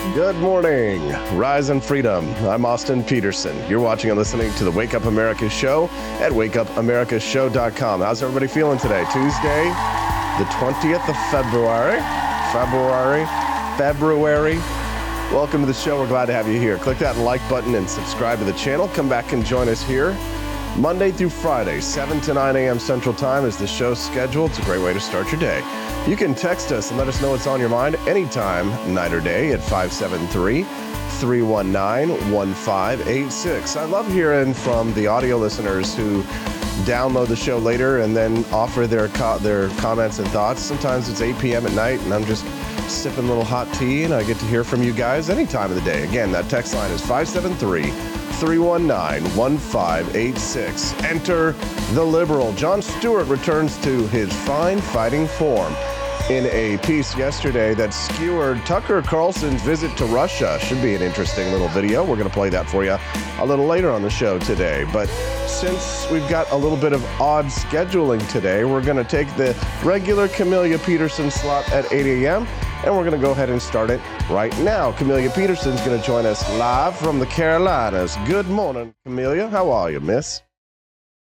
Good morning, Rise and Freedom. I'm Austin Petersen. You're watching and listening to the Wake Up America show at wakeupamericashow.com. How's everybody feeling today? Tuesday, the 20th of February. February. February. Welcome to the show. We're glad to have you here. Click that like button and subscribe to the channel. Come back and join us here Monday through Friday, 7 to 9 a.m. Central Time is the show scheduled. It's a great way to start your day. You can text us and let us know what's on your mind anytime, night or day, at 573 319 1586. I love hearing from the audio listeners who download the show later and then offer their, co- their comments and thoughts. Sometimes it's 8 p.m. at night and I'm just sipping a little hot tea and I get to hear from you guys any time of the day. Again, that text line is 573 319 1586. Enter the liberal. Jon Stewart returns to his fine fighting form in a piece yesterday that skewered Tucker Carlson's visit to Russia. Should be an interesting little video. We're going to play that for you a little later on the show today. But since we've got a little bit of odd scheduling today, we're going to take the regular Camellia Petersen slot at 8 a.m. and we're going to go ahead and start it right now. Camellia Petersen's going to join us live from the Carolinas. Good morning, Camellia. How are you, miss?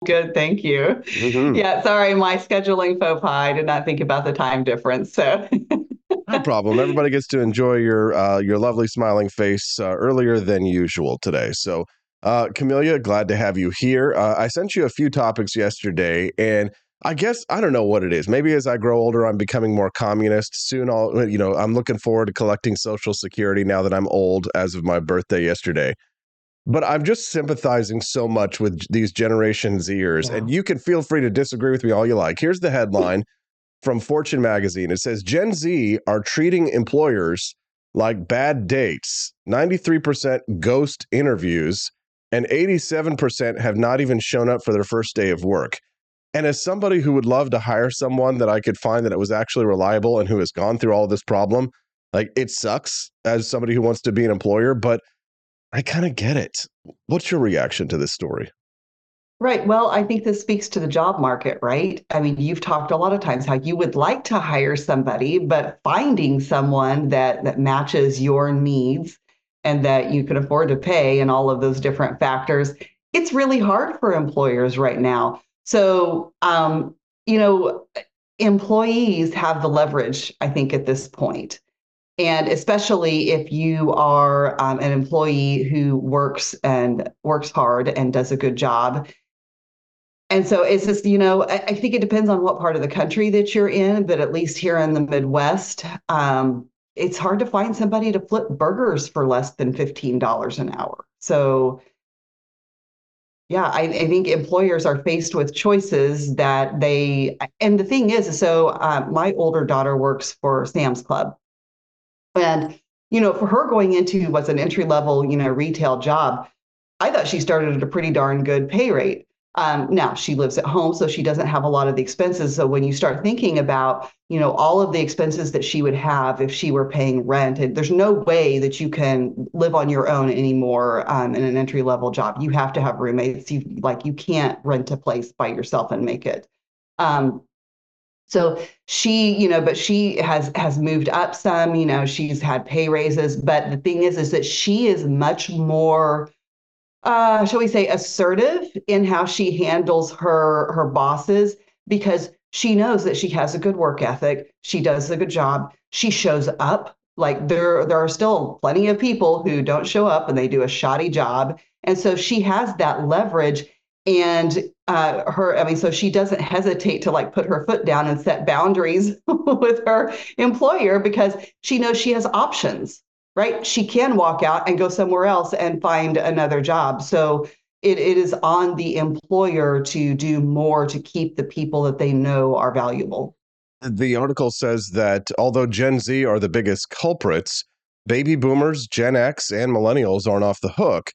Good, thank you. Mm-hmm. Yeah, sorry, my scheduling faux pas. I did not think about the time difference. So no problem. Everybody gets to enjoy your uh, your lovely smiling face uh, earlier than usual today. So, uh, Camellia, glad to have you here. Uh, I sent you a few topics yesterday, and I guess I don't know what it is. Maybe as I grow older, I'm becoming more communist. Soon, I'll you know I'm looking forward to collecting Social Security now that I'm old, as of my birthday yesterday but I'm just sympathizing so much with these Generation Zers. Yeah. And you can feel free to disagree with me all you like. Here's the headline from Fortune magazine it says Gen Z are treating employers like bad dates, 93% ghost interviews, and 87% have not even shown up for their first day of work. And as somebody who would love to hire someone that I could find that it was actually reliable and who has gone through all this problem, like it sucks as somebody who wants to be an employer, but I kind of get it. What's your reaction to this story? Right. Well, I think this speaks to the job market, right? I mean, you've talked a lot of times how you would like to hire somebody, but finding someone that that matches your needs and that you can afford to pay and all of those different factors, it's really hard for employers right now. So, um, you know, employees have the leverage, I think, at this point. And especially if you are um, an employee who works and works hard and does a good job. And so it's just, you know, I, I think it depends on what part of the country that you're in, but at least here in the Midwest, um, it's hard to find somebody to flip burgers for less than $15 an hour. So, yeah, I, I, think employers are faced with choices that they, and the thing is, so uh, my older daughter works for Sam's Club. And, you know, for her going into what's an entry level, you know, retail job, I thought she started at a pretty darn good pay rate. Um, now she lives at home, so she doesn't have a lot of the expenses. So when you start thinking about, you know, all of the expenses that she would have if she were paying rent, and there's no way that you can live on your own anymore um, in an entry level job. You have to have roommates. You like you can't rent a place by yourself and make it. Um, so she, you know, but she has has moved up some, you know, she's had pay raises, but the thing is is that she is much more uh shall we say assertive in how she handles her her bosses because she knows that she has a good work ethic, she does a good job, she shows up. Like there there are still plenty of people who don't show up and they do a shoddy job. And so she has that leverage and uh, her i mean so she doesn't hesitate to like put her foot down and set boundaries with her employer because she knows she has options right? She can walk out and go somewhere else and find another job. So it, it is on the employer to do more to keep the people that they know are valuable. The article says that although gen z are the biggest culprits baby boomers gen x and millennials aren't off the hook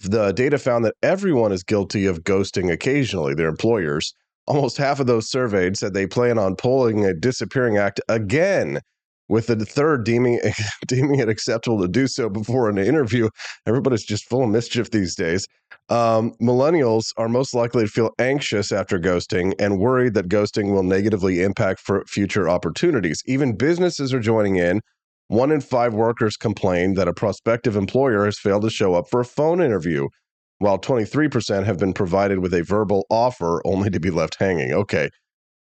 the data found that everyone is guilty of ghosting occasionally, their employers. Almost half of those surveyed said they plan on pulling a disappearing act again, with the third deeming, deeming it acceptable to do so before an interview. Everybody's just full of mischief these days. Um, millennials are most likely to feel anxious after ghosting and worried that ghosting will negatively impact future opportunities. Even businesses are joining in one in five workers complained that a prospective employer has failed to show up for a phone interview, while 23% have been provided with a verbal offer only to be left hanging. Okay.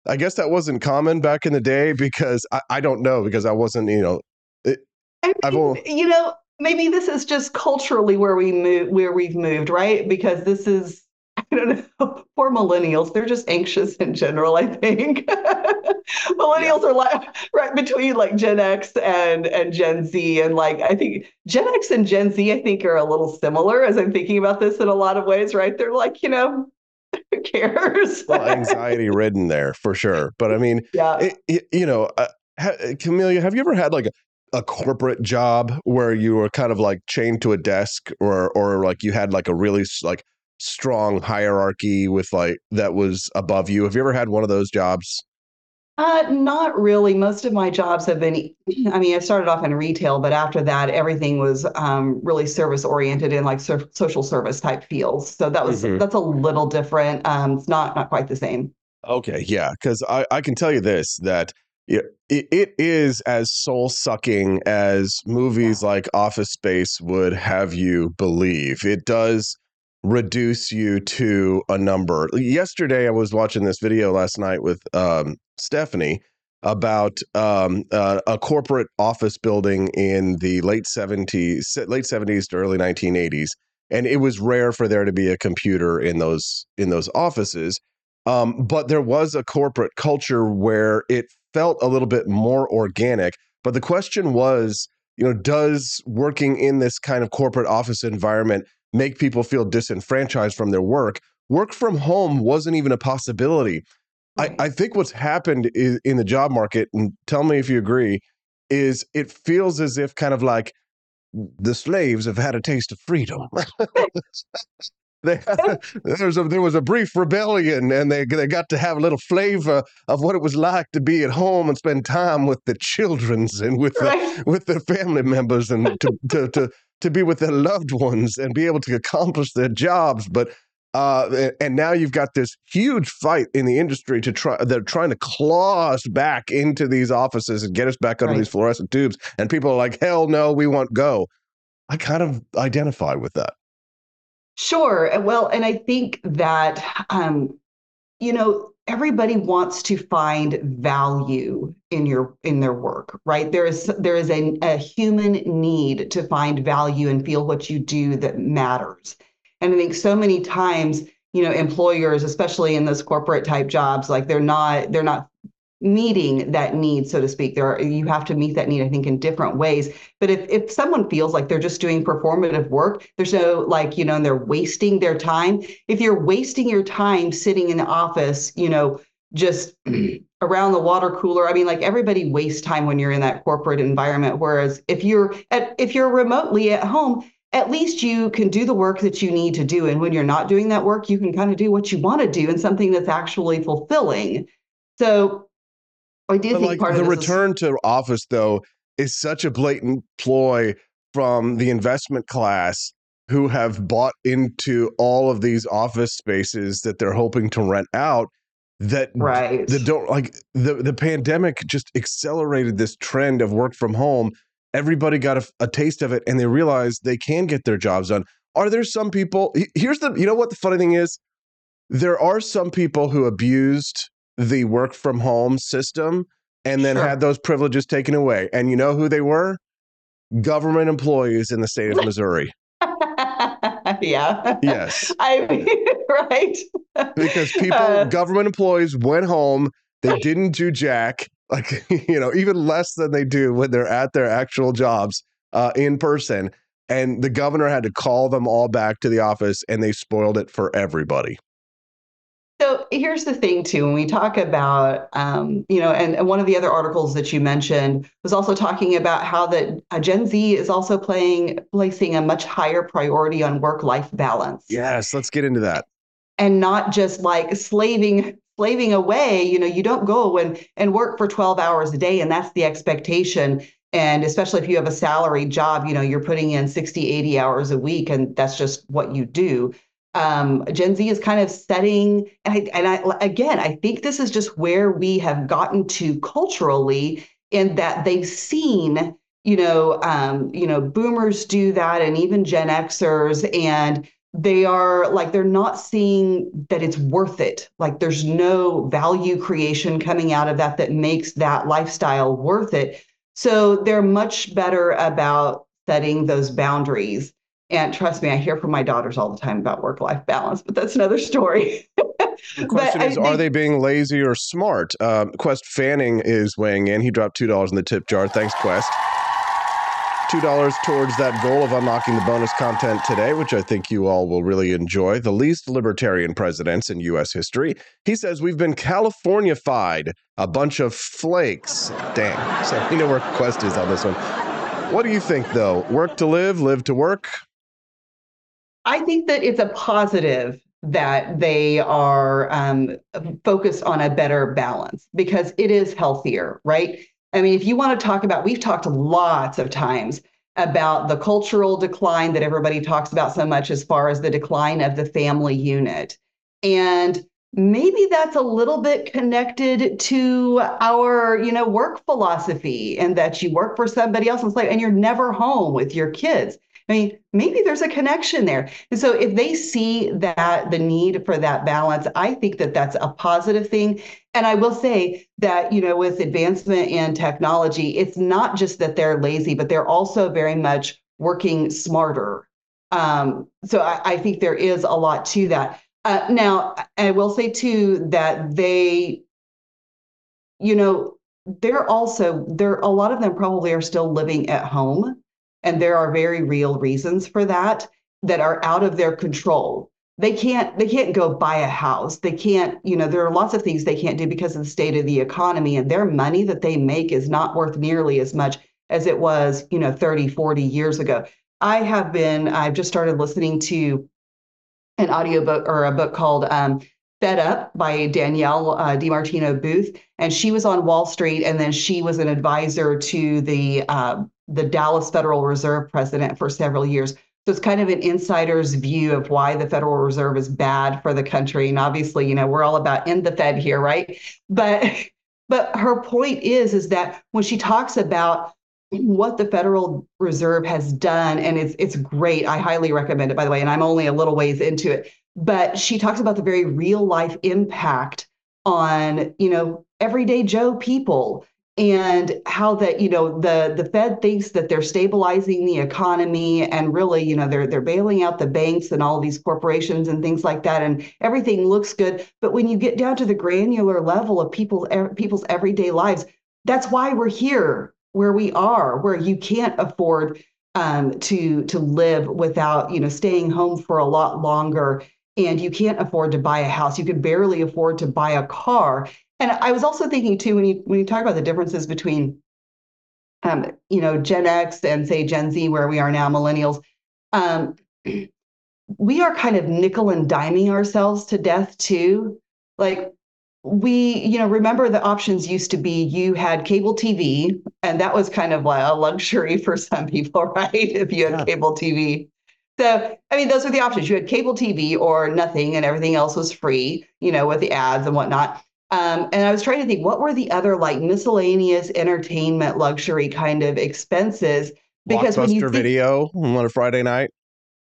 I guess that wasn't common back in the day because I, I don't know because I wasn't, you know, it, I mean, you know, maybe this is just culturally where we move, where we've moved, right? Because this is I don't know. Poor millennials. They're just anxious in general, I think. millennials yeah. are like right between like Gen X and and Gen Z. And like I think Gen X and Gen Z, I think, are a little similar as I'm thinking about this in a lot of ways, right? They're like, you know, who cares? well, anxiety ridden there for sure. But I mean, yeah, it, it, you know, uh, ha, Camellia, have you ever had like a a corporate job where you were kind of like chained to a desk or or like you had like a really like strong hierarchy with like that was above you. Have you ever had one of those jobs? Uh, not really. Most of my jobs have been, I mean, I started off in retail, but after that, everything was um, really service oriented in like so- social service type fields. So that was, mm-hmm. that's a little different. Um, it's not, not quite the same. Okay. Yeah. Cause I, I can tell you this, that it, it is as soul sucking as movies like Office Space would have you believe. It does reduce you to a number. Yesterday, I was watching this video last night with um, Stephanie about um, uh, a corporate office building in the late 70s, late 70s to early 1980s, and it was rare for there to be a computer in those in those offices. Um, but there was a corporate culture where it felt a little bit more organic. But the question was, you know, does working in this kind of corporate office environment make people feel disenfranchised from their work. Work from home wasn't even a possibility. I, I think what's happened is, in the job market, and tell me if you agree, is it feels as if kind of like the slaves have had a taste of freedom. they, there, was a, there was a brief rebellion, and they they got to have a little flavor of what it was like to be at home and spend time with the childrens and with right. the, with their family members and to, to to to be with their loved ones and be able to accomplish their jobs. But uh, and now you've got this huge fight in the industry to try. They're trying to claw us back into these offices and get us back under right. these fluorescent tubes. And people are like, "Hell no, we won't go." I kind of identify with that. Sure. Well, and I think that um, you know everybody wants to find value in your in their work right? There is there is a, a human need to find value and feel what you do that matters. And i think so many times you know employers especially in those corporate type jobs like they're not they're not meeting that need so to speak. There are, you have to meet that need i think in different ways. But if if someone feels like they're just doing performative work there's no like you know and they're wasting their time. If you're wasting your time sitting in the office you know just around the water cooler i mean like everybody wastes time when you're in that corporate environment. Whereas if you're at if you're remotely at home at least you can do the work that you need to do. And when you're not doing that work you can kind of do what you want to do and something that's actually fulfilling. So I do but think like part the return is- to office though is such a blatant ploy from the investment class who have bought into all of these office spaces that they're hoping to rent out that right. that don't like the the pandemic just accelerated this trend of work from home. Everybody got a, a taste of it and they realized they can get their jobs done. Are there some people here's the you know what the funny thing is? There are some people who abused the work from home system and then sure. had those privileges taken away. And you know who they were? Government employees in the state of Missouri. yeah. Yes. I mean, right. because people, uh, government employees went home, they didn't do jack, like, you know, even less than they do when they're at their actual jobs uh, in person. And the governor had to call them all back to the office and they spoiled it for everybody. So here's the thing, too, when we talk about, um, you know, and, and, one of the other articles that you mentioned was also talking about how that uh, Gen Z is also playing placing a much higher priority on work-life balance. Yes, let's get into that. And not just like slaving slaving away. You know, you don't go and and work for 12 hours a day, and that's the expectation. And especially if you have a salaried job, you know, you're putting in 60, 80 hours a week, and that's just what you do um, Gen Z is kind of setting, and I, and I again, I think this is just where we have gotten to culturally in that they've seen, you know, um, you know, boomers do that, and even Gen Xers, and they are like they're not seeing that it's worth it. Like there's no value creation coming out of that that makes that lifestyle worth it. So they're much better about setting those boundaries. And trust me, I hear from my daughters all the time about work life balance, but that's another story. The question is, are they being lazy or smart? Um, Quest Fanning is weighing in. He dropped $2 in the tip jar. Thanks, Quest. $2 towards that goal of unlocking the bonus content today, which I think you all will really enjoy. The least libertarian presidents in U.S. history. He says we've been Californified, a bunch of flakes. Dang. So we know where Quest is on this one. What do you think, though? Work to live, live to work? I think that it's a positive that they are um, focused on a better balance because it is healthier, right? I mean, if you want to talk about, we've talked lots of times about the cultural decline that everybody talks about so much as far as the decline of the family unit. And maybe that's a little bit connected to our, you know, work philosophy and that you work for somebody else and, like, and you're never home with your kids. I mean, maybe there's a connection there. And so if they see that the need for that balance, I think that that's a positive thing. And I will say that, you know, with advancement in technology, it's not just that they're lazy, but they're also very much working smarter. Um, so I, I, think there is a lot to that. Uh, now, I will say too that they, you know, they're also there. A lot of them probably are still living at home and there are very real reasons for that that are out of their control. They can't they can't go buy a house. They can't, you know, there are lots of things they can't do because of the state of the economy and their money that they make is not worth nearly as much as it was, you know, 30, 40 years ago. I have been I've just started listening to an audiobook or a book called um, Fed Up by Danielle uh, DiMartino Booth, and she was on Wall Street, and then she was an advisor to the uh, the Dallas Federal Reserve president for several years. So it's kind of an insider's view of why the Federal Reserve is bad for the country. And obviously, you know, we're all about in the Fed here, right? But but her point is is that when she talks about what the Federal Reserve has done, and it's it's great. I highly recommend it, by the way, and I'm only a little ways into it. But she talks about the very real life impact on, you know, everyday Joe people and how that you know the the Fed thinks that they're stabilizing the economy and really you know they're they're bailing out the banks and all these corporations and things like that and everything looks good. But when you get down to the granular level of people people's everyday lives that's why we're here where we are where you can't afford um, to to live without you know staying home for a lot longer and you can't afford to buy a house you can barely afford to buy a car and I was also thinking too when you when you talk about the differences between um, you know, Gen X and say Gen Z, where we are now, millennials, um, we are kind of nickel and diming ourselves to death too. Like we, you know, remember the options used to be you had cable TV, and that was kind of like a luxury for some people, right? If you had yeah. cable TV. So, I mean, those were the options. You had cable TV or nothing, and everything else was free, you know, with the ads and whatnot. Um, and I was trying to think what were the other like miscellaneous entertainment luxury kind of expenses because when you think, video on a Friday night.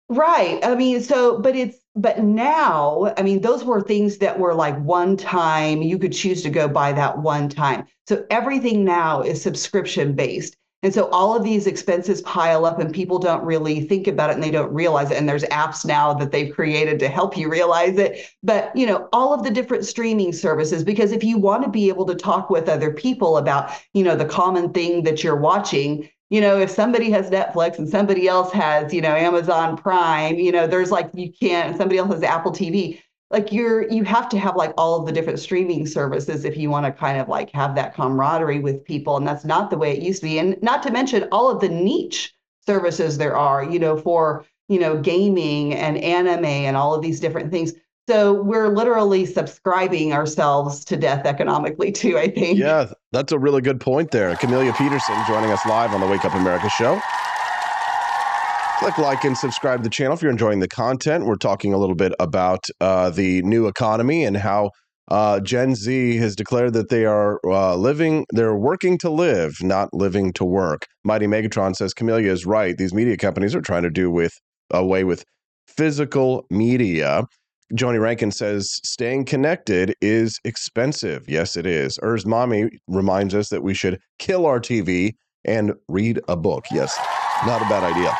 Right. I mean, so but it's but now, I mean, those were things that were like one time, you could choose to go buy that one time. So everything now is subscription based. And so all of these expenses pile up and people don't really think about it and they don't realize it. And there's apps now that they've created to help you realize it. But, you know, all of the different streaming services, because if you want to be able to talk with other people about, you know, the common thing that you're watching, you know, if somebody has Netflix and somebody else has, you know, Amazon Prime, you know, there's like, you can't, somebody else has Apple TV like you're you have to have like all of the different streaming services if you want to kind of like have that camaraderie with people and that's not the way it used to be and not to mention all of the niche services there are you know for you know gaming and anime and all of these different things. So we're literally subscribing ourselves to death economically too i think. Yeah that's a really good point there. Camellia petersen joining us live on the wake up america show Click like and subscribe to the channel if you're enjoying the content. We're talking a little bit about uh, the new economy and how Uh, Gen Z has declared that they are uh, living, they're working to live, not living to work. Mighty Megatron says Camellia is right. These media companies are trying to do with away with physical media. Joni Rankin says staying connected is expensive. Yes, it is. Urs Mommy reminds us that we should kill our TV and read a book. Yes, not a bad idea.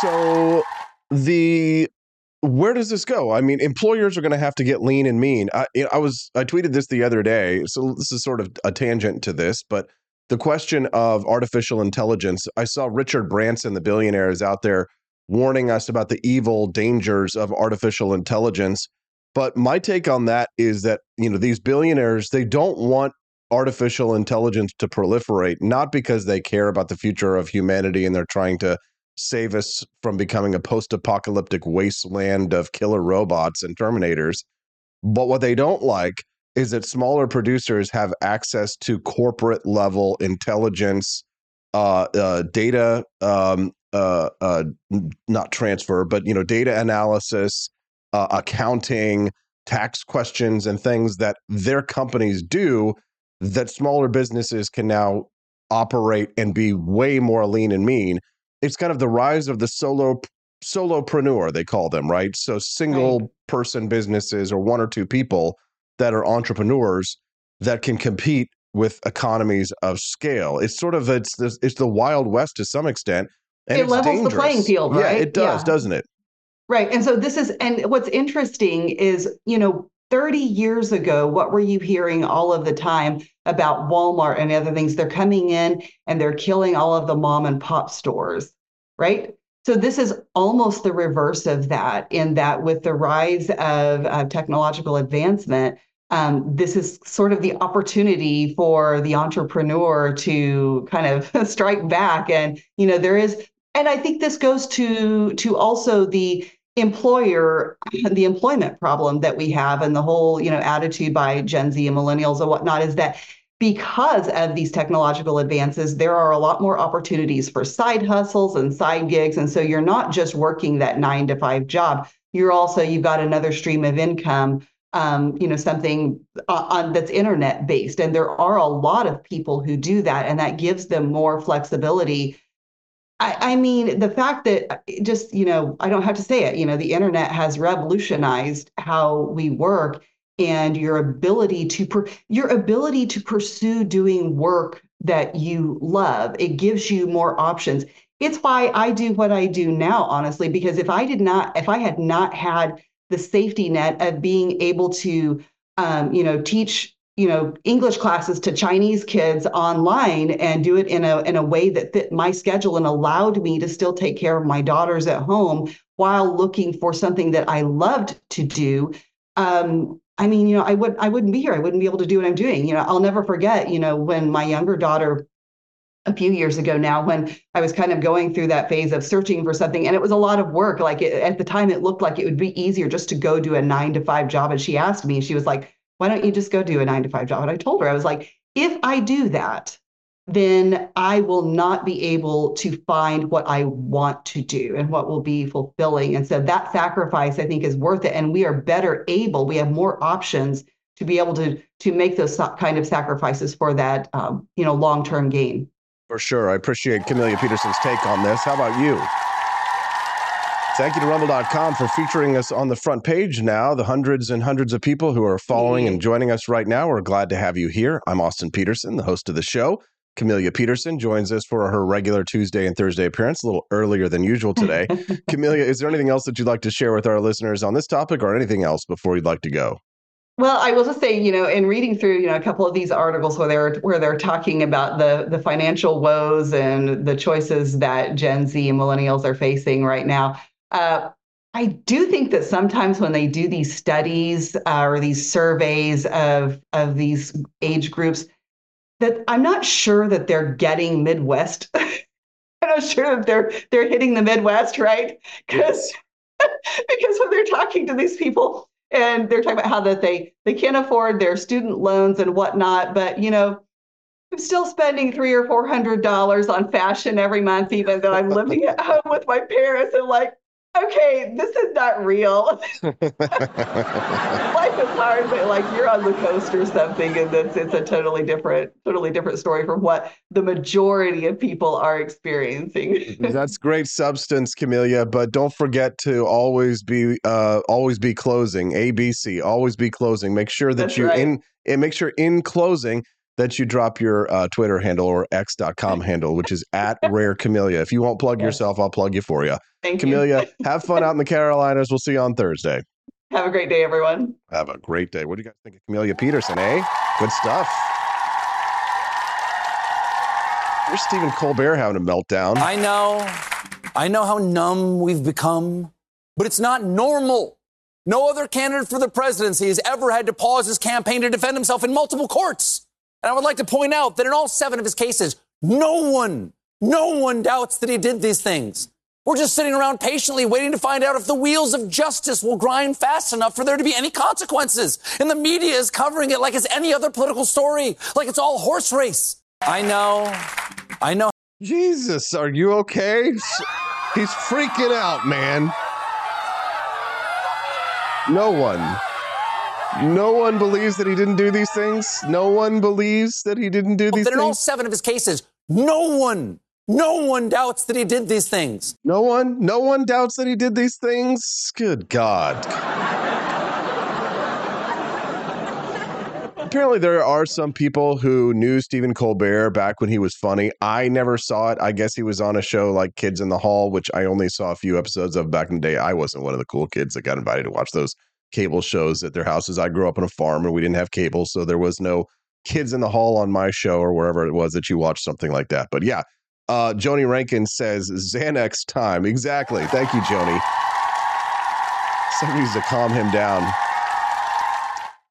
So the where does this go? I mean, employers are going to have to get lean and mean. I, I was I tweeted this the other day, so this is sort of a tangent to this, but the question of artificial intelligence. I saw Richard Branson, the billionaire, is out there warning us about the evil dangers of artificial intelligence. But my take on that is that you know these billionaires they don't want artificial intelligence to proliferate, not because they care about the future of humanity and they're trying to save us from becoming a post apocalyptic wasteland of killer robots and terminators. But what they don't like is that smaller producers have access to corporate level intelligence, uh, uh, data, um, uh, uh not transfer, but you know, data analysis, uh, accounting, tax questions, and things that their companies do that smaller businesses can now operate and be way more lean and mean it's kind of the rise of the solo solopreneur they call them right so single right. person businesses or one or two people that are entrepreneurs that can compete with economies of scale it's sort of it's the, it's the wild west to some extent and it levels dangerous. the playing field right yeah it does yeah. doesn't it right and so this is and what's interesting is you know 30 years ago, what were you hearing all of the time about Walmart and other things? They're coming in and they're killing all of the mom and pop stores, right? So this is almost the reverse of that, in that with the rise of uh, technological advancement, um, this is sort of the opportunity for the entrepreneur to kind of strike back. And you know, there is, and I think this goes to to also the employer the employment problem that we have and the whole you know attitude by gen z and millennials and whatnot is that because of these technological advances there are a lot more opportunities for side hustles and side gigs. And so you're not just working that nine to five job you're also you've got another stream of income um, you know something uh, on, that's internet based and there are a lot of people who do that and that gives them more flexibility I, I, mean, the fact that uh, just, you know, I don't have to say it, you know, the internet has revolutionized how we work and your ability to per, your ability to pursue doing work that you love. It gives you more options. It's why I do what I do now, honestly, because if I did not, if I had not had the safety net of being able to, um, you know, teach you know english classes to chinese kids online and do it in a in a way that fit my schedule and allowed me to still take care of my daughters at home while looking for something that i loved to do. Um, i mean you know i would i wouldn't be here. I wouldn't be able to do what i'm doing. You know i'll never forget you know when my younger daughter a few years ago now when I was kind of going through that phase of searching for something and it was a lot of work. Like it, at the time it looked like it would be easier just to go do a 9 to 5 job and she asked me she was like why don't you just go do a nine to five job? And I told her, I was like, if I do that, then I will not be able to find what I want to do and what will be fulfilling. And so that sacrifice, I think, is worth it. And we are better able, we have more options to be able to to make those kind of sacrifices for that, um, you know, long term gain. For sure, I appreciate Camellia Petersen's take on this. How about you? Thank you to Rumble.com for featuring us on the front page now. The hundreds and hundreds of people who are following and joining us right now, we're glad to have you here. I'm Austin Petersen, the host of the show. Camellia Petersen joins us for her regular Tuesday and Thursday appearance, a little earlier than usual today. Camellia, is there anything else that you'd like to share with our listeners on this topic or anything else before you'd like to go? Well, I will just say, you know, in reading through, you know, a couple of these articles where they're where they're talking about the the financial woes and the choices that Gen Z and millennials are facing right now, uh, I do think that sometimes when they do these studies uh, or these surveys of of these age groups, that I'm not sure that they're getting Midwest. I'm not sure that they're they're hitting the Midwest, right? Because because when they're talking to these people and they're talking about how that they they can't afford their student loans and whatnot, but you know, I'm still spending three or four hundred dollars on fashion every month, even though I'm living at home with my parents. And like, okay, this is not real. Life is hard, but like you're on the coast or something, and it's it's a totally different, totally different story from what the majority of people are experiencing. That's great substance, Camellia, but don't forget to always be uh always be closing. ABC, always be closing. Make sure that That's you right. in and make sure in closing that you drop your uh, Twitter handle or X.com handle, which is at Rare Camellia. If you won't plug Yes. yourself, I'll plug you for you. Thank Camellia, you. have fun out in the Carolinas. We'll see you on Thursday. Have a great day, everyone. Have a great day. What do you guys think of Camellia Petersen, eh? Good stuff. Here's Stephen Colbert having a meltdown. I know. I know how numb we've become, but it's not normal. No other candidate for the presidency has ever had to pause his campaign to defend himself in multiple courts. And I would like to point out that in all seven of his cases, no one, no one doubts that he did these things. We're just sitting around patiently waiting to find out if the wheels of justice will grind fast enough for there to be any consequences. And the media is covering it like it's any other political story, like it's all horse race. I know. I know. Jesus, are you okay? He's freaking out, man. No one. No one believes that he didn't do these things. No one believes that he didn't do oh, these that in all seven of his cases, no one, no one doubts that he did these things. No one, no one doubts that he did these things. Good God. Apparently, there are some people who knew Stephen Colbert back when he was funny. I never saw it. I guess he was on a show like Kids in the Hall, which I only saw a few episodes of back in the day. I wasn't one of the cool kids that got invited to watch those cable shows at their houses. I grew up on a farm and we didn't have cable, so there was no Kids in the Hall on my show or wherever it was that you watched something like that. But yeah, uh, Joni Rankin says Xanax time. Exactly. Thank you, Joni. Somebody needs to calm him down.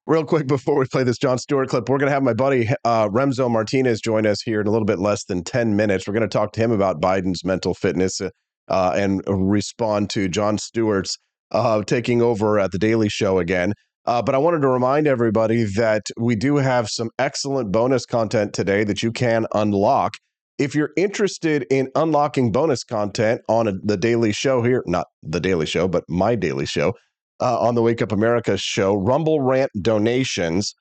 Real quick before we play this Jon Stewart clip, we're going to have my buddy uh, Remso Martinez join us here in a little bit less than 10 minutes. We're going to talk to him about Biden's mental fitness uh, and respond to Jon Stewart's uh, taking over at The Daily Show again. Uh, but I wanted to remind everybody that we do have some excellent bonus content today that you can unlock. If you're interested in unlocking bonus content on a, the Daily Show here, not the Daily Show, but my Daily Show, uh, on the Wake Up America show, Rumble Rant donations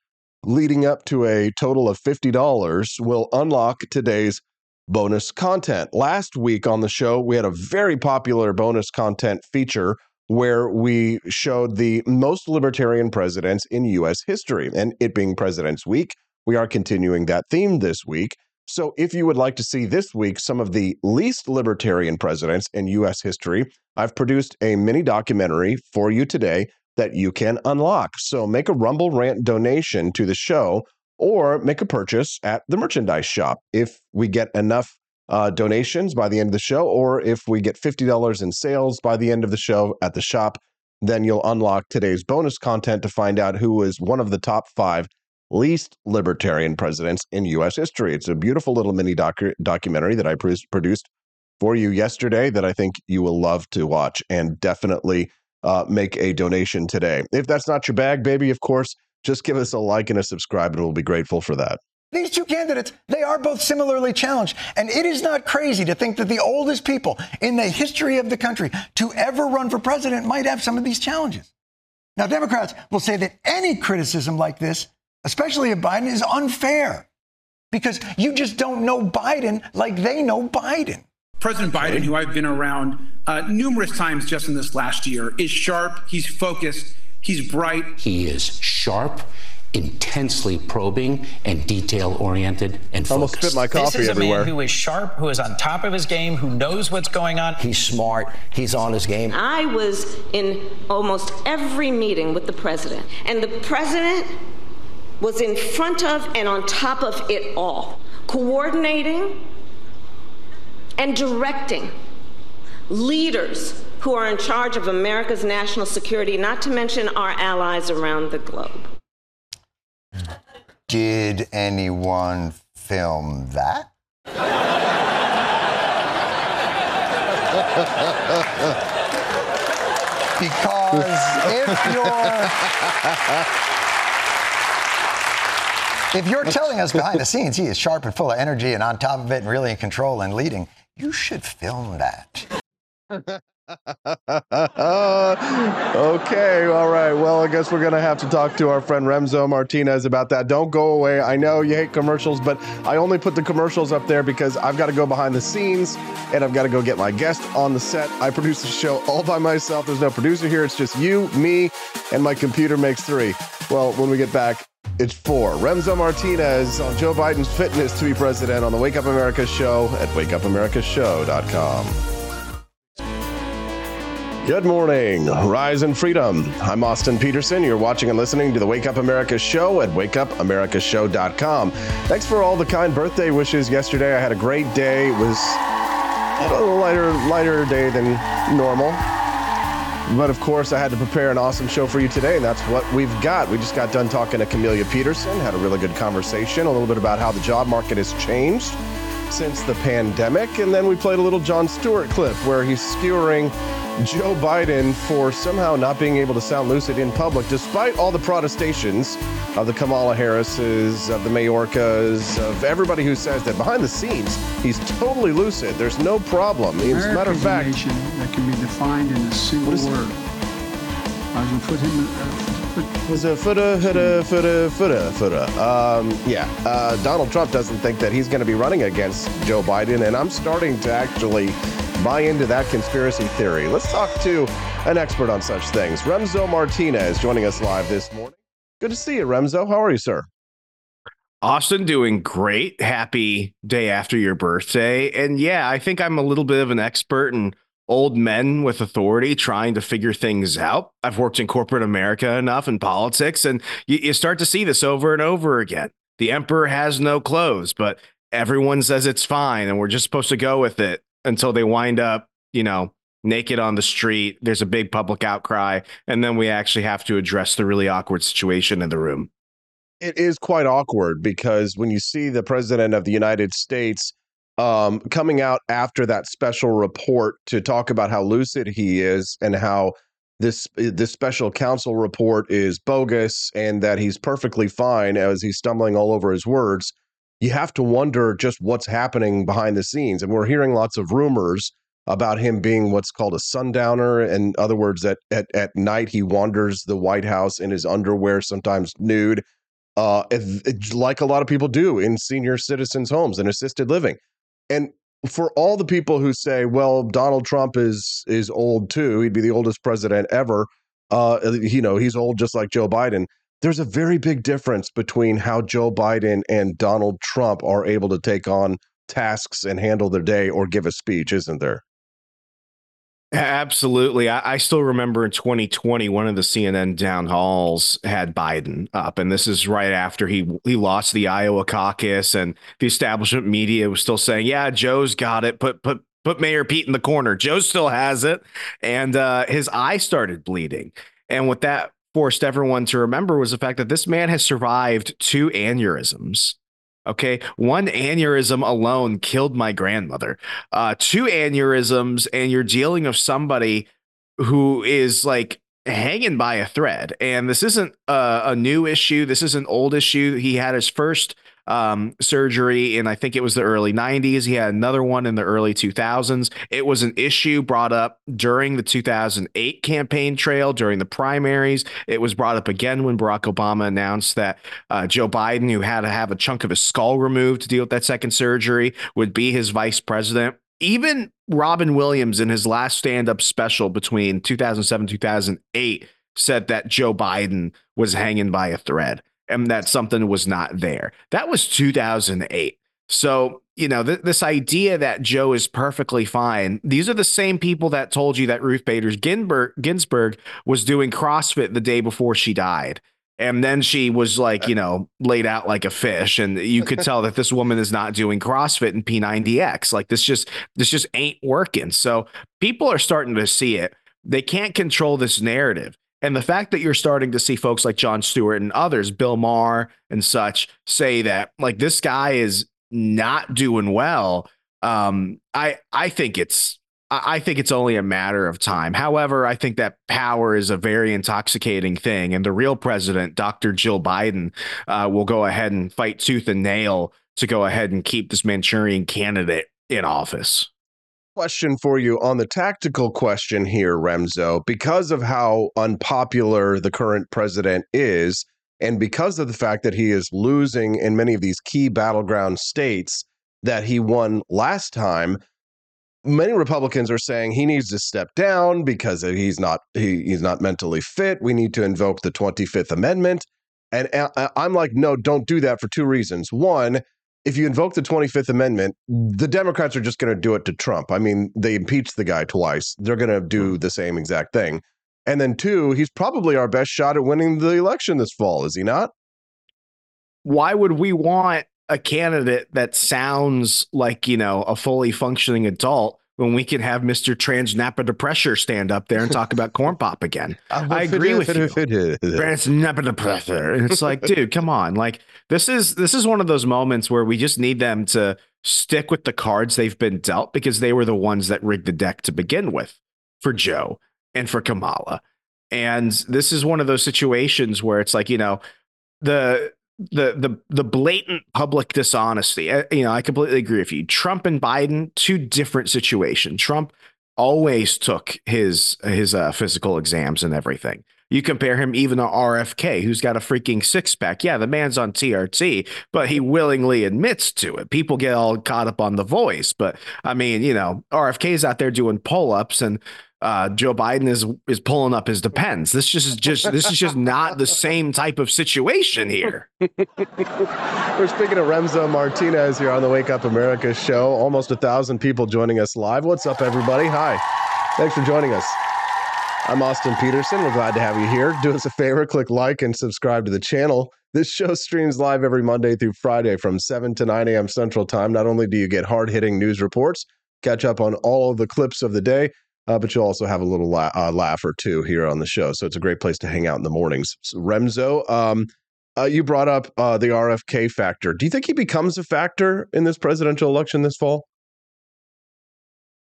leading up to a total of $50 will unlock today's bonus content. Last week on the show, we had a very popular bonus content feature where we showed the most libertarian presidents in U.S. history. And it being President's Week, we are continuing that theme this week. So if you would like to see this week some of the least libertarian presidents in U.S. history, I've produced a mini documentary for you today that you can unlock. So make a Rumble Rant donation to the show or make a purchase at the merchandise shop. If we get enough uh, donations by the end of the show, or if we get $50 in sales by the end of the show at the shop, then you'll unlock today's bonus content to find out who is one of the top five least libertarian presidents in U.S. history. It's a beautiful little mini docu- documentary that I pr- produced for you yesterday that I think you will love to watch and definitely uh, make a donation today. If that's not your bag, baby, of course, just give us a like and a subscribe, and we'll be grateful for that. These two candidates, they are both similarly challenged. And it is not crazy to think that the oldest people in the history of the country to ever run for president might have some of these challenges. Now, Democrats will say that any criticism like this, especially of Biden, is unfair because you just don't know Biden like they know Biden. President Biden, who I've been around uh, numerous times just in this last year, is sharp, he's focused, he's bright. He is sharp, intensely probing, and detail oriented and Almost focused. spit my coffee this is everywhere. a man who is sharp, who is on top of his game, who knows what's going on. He's smart. He's on his game. I was in almost every meeting with the president, and the president was in front of and on top of it all, coordinating and directing leaders who are in charge of America's national security, not to mention our allies around the globe. Did anyone film that? because if you're if you're telling us behind the scenes he is sharp and full of energy and on top of it and really in control and leading, you should film that. Okay, all right. Well, I guess we're going to have to talk to our friend Remso Martinez about that. Don't go away. I know you hate commercials, but I only put the commercials up there because I've got to go behind the scenes and I've got to go get my guest on the set. I produce the show all by myself. There's no producer here. It's just you, me, and my computer makes three. Well, when we get back, it's four. Remso Martinez on Joe Biden's fitness to be president on the Wake Up America show at wakeupAmericaShow.com. Good morning, Rise and Freedom. I'm Austin Petersen. You're watching and listening to the Wake Up America show at wakeupAmericaShow.com. Thanks for all the kind birthday wishes yesterday. I had a great day. It was a little lighter, lighter day than normal. But of course, I had to prepare an awesome show for you today, and that's what we've got. We just got done talking to Camellia Petersen, had a really good conversation, a little bit about how the job market has changed since the pandemic, and then we played a little Jon Stewart clip where he's skewering Joe Biden for somehow not being able to sound lucid in public, despite all the protestations of the Kamala Harrises, of the Mayorkas, of everybody who says that behind the scenes he's totally lucid. There's no problem. As a matter of fact, that can be defined in a single word. I was going to put him. Uh, was a footer, footer, footer, footer, footer. Um, yeah, uh, Donald Trump doesn't think that he's going to be running against Joe Biden, and I'm starting to actually buy into that conspiracy theory. Let's talk to an expert on such things. Remso Martinez joining us live this morning. Good to see you, Remso. How are you, sir? Austin doing great. Happy day after your birthday. And yeah, I think I'm a little bit of an expert in old men with authority trying to figure things out. I've worked in corporate America enough in politics, and you, you start to see this over and over again. The emperor has no clothes, but everyone says it's fine, and we're just supposed to go with it until they wind up, you know, naked on the street. There's a big public outcry, and then we actually have to address the really awkward situation in the room. It is quite awkward because when you see the president of the United States um, coming out after that special report to talk about how lucid he is and how this this special counsel report is bogus and that he's perfectly fine as he's stumbling all over his words you have to wonder just what's happening behind the scenes. And we're hearing lots of rumors about him being what's called a sundowner. In other words, that at, at night he wanders the White House in his underwear, sometimes nude, uh, like a lot of people do in senior citizens' homes and assisted living. And for all the people who say, "Well, Donald Trump is is old too; he'd be the oldest president ever," uh, you know, he's old just like Joe Biden there's a very big difference between how Joe Biden and Donald Trump are able to take on tasks and handle their day or give a speech, isn't there? Absolutely. I, I, still remember in 2020, one of the CNN town halls had Biden up, and this is right after he he lost the Iowa caucus, and the establishment media was still saying, "Yeah, Joe's got it. Put put put Mayor Pete in the corner. Joe still has it," and uh, his eye started bleeding. And what that forced everyone to remember was the fact that this man has survived two aneurysms. Okay. One aneurysm alone killed my grandmother. Uh, two aneurysms, and you're dealing with somebody who is like hanging by a thread. And this isn't a, a new issue. This is an old issue. He had his first um, surgery in I think it was the early 90s. He had another one in the early 2000s. It was an issue brought up during the 2008 campaign trail during the primaries. It was brought up again when Barack Obama announced that uh, Joe Biden, who had to have a chunk of his skull removed to deal with that second surgery, would be his vice president. Even Robin Williams in his last stand up special between 2007 2008 said that Joe Biden was hanging by a thread and that something was not there. That was 2008. So, you know, th- this idea that Joe is perfectly fine, these are the same people that told you that Ruth Bader Ginsburg, Ginsburg was doing CrossFit the day before she died. And then she was like, you know, laid out like a fish. And you could tell that this woman is not doing CrossFit in P90X. Like this just, this just ain't working. So people are starting to see it. They can't control this narrative. And the fact that you're starting to see folks like Jon Stewart and others, Bill Maher and such, say that like this guy is not doing well, um, I I think it's I think it's only a matter of time. However, I think that power is a very intoxicating thing, and the real president, Dr. Jill Biden, uh, will go ahead and fight tooth and nail to go ahead and keep this Manchurian candidate in office. Question for you on the tactical question here, Remso. Because of how unpopular the current president is, and because of the fact that he is losing in many of these key battleground states that he won last time, many Republicans are saying he needs to step down because he's not he, he's not mentally fit. We need to invoke the 25th Amendment. And uh, uh, I'm like, no, don't do that for two reasons. One, if you invoke the 25th Amendment, mm. the Democrats are just going to do it to Trump. I mean, they impeached the guy twice. They're going to do the same exact thing. And then two, he's probably our best shot at winning the election this fall, is he not? Why would we want a candidate that sounds like, you know, a fully functioning adult when we can have Mr. Transnapper Pressure stand up there and talk about corn pop again. I agree with you. Transnapper Pressure. And it's like, dude, come on. Like this is this is one of those moments where we just need them to stick with the cards they've been dealt because they were the ones that rigged the deck to begin with for Joe and for Kamala. And this is one of those situations where it's like, you know, the the the the blatant public dishonesty. You know, I completely agree with you. Trump and Biden, two different situations. Trump always took his his uh, physical exams and everything. You compare him even to RFK, who's got a freaking six pack. Yeah, the man's on TRT, but he willingly admits to it. People get all caught up on the voice, but I mean, you know, RFK's out there doing pull ups and uh, Joe Biden is is pulling up his depends. This just is just this is just not the same type of situation here. We're speaking of Remso Martinez here on the Wake Up America show. Almost a thousand people joining us live. What's up, everybody? Hi, thanks for joining us. I'm Austin Petersen. We're glad to have you here. Do us a favor, click like and subscribe to the channel. This show streams live every Monday through Friday from 7 to 9 a.m. Central Time. Not only do you get hard hitting news reports, catch up on all of the clips of the day uh, but you'll also have a little la- uh, laugh or two here on the show. So it's a great place to hang out in the mornings. So Remso, um, uh, you brought up uh, the RFK factor. Do you think he becomes a factor in this presidential election this fall?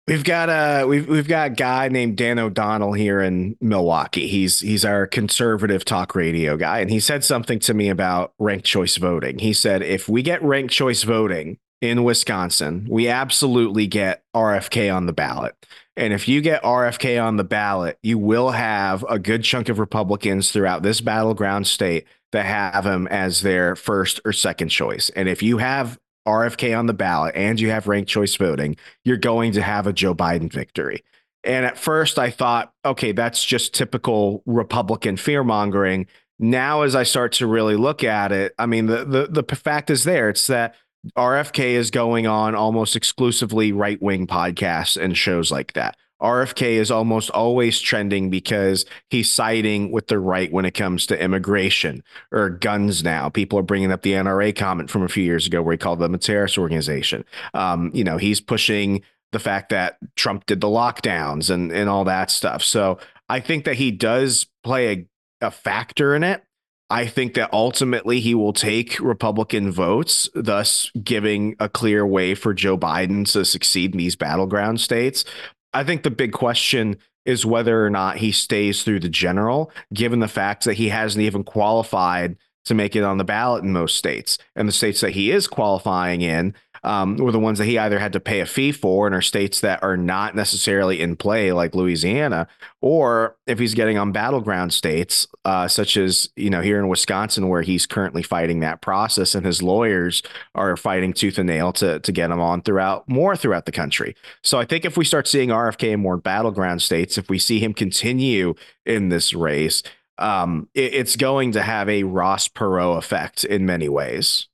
We've got a we've we've got a guy named Dan O'Donnell here in Milwaukee. He's he's our conservative talk radio guy, and he said something to me about ranked choice voting. He said if we get ranked choice voting in Wisconsin, we absolutely get RFK on the ballot. And if you get RFK on the ballot, you will have a good chunk of Republicans throughout this battleground state that have him as their first or second choice. And if you have RFK on the ballot and you have ranked choice voting, you're going to have a Joe Biden victory. And at first, I thought, okay, that's just typical Republican fear mongering. Now, as I start to really look at it, I mean, the, the the fact is there. It's that RFK is going on almost exclusively right wing podcasts and shows like that. RFK is almost always trending because he's siding with the right when it comes to immigration or guns now. People are bringing up the NRA comment from a few years ago where he called them a terrorist organization. Um, you know, he's pushing the fact that Trump did the lockdowns and, and all that stuff. So I think that he does play a, a factor in it. I think that ultimately he will take Republican votes, thus giving a clear way for Joe Biden to succeed in these battleground states. I think the big question is whether or not he stays through the general, given the fact that he hasn't even qualified to make it on the ballot in most states. And the states that he is qualifying in um, were the ones that he either had to pay a fee for and are states that are not necessarily in play, like Louisiana, or if he's getting on battleground states, uh, such as, you know, here in Wisconsin, where he's currently fighting that process and his lawyers are fighting tooth and nail to, to get him on throughout more throughout the country. So I think if we start seeing RFK in more battleground states, if we see him continue in this race, um, it, it's going to have a Ross Perot effect in many ways.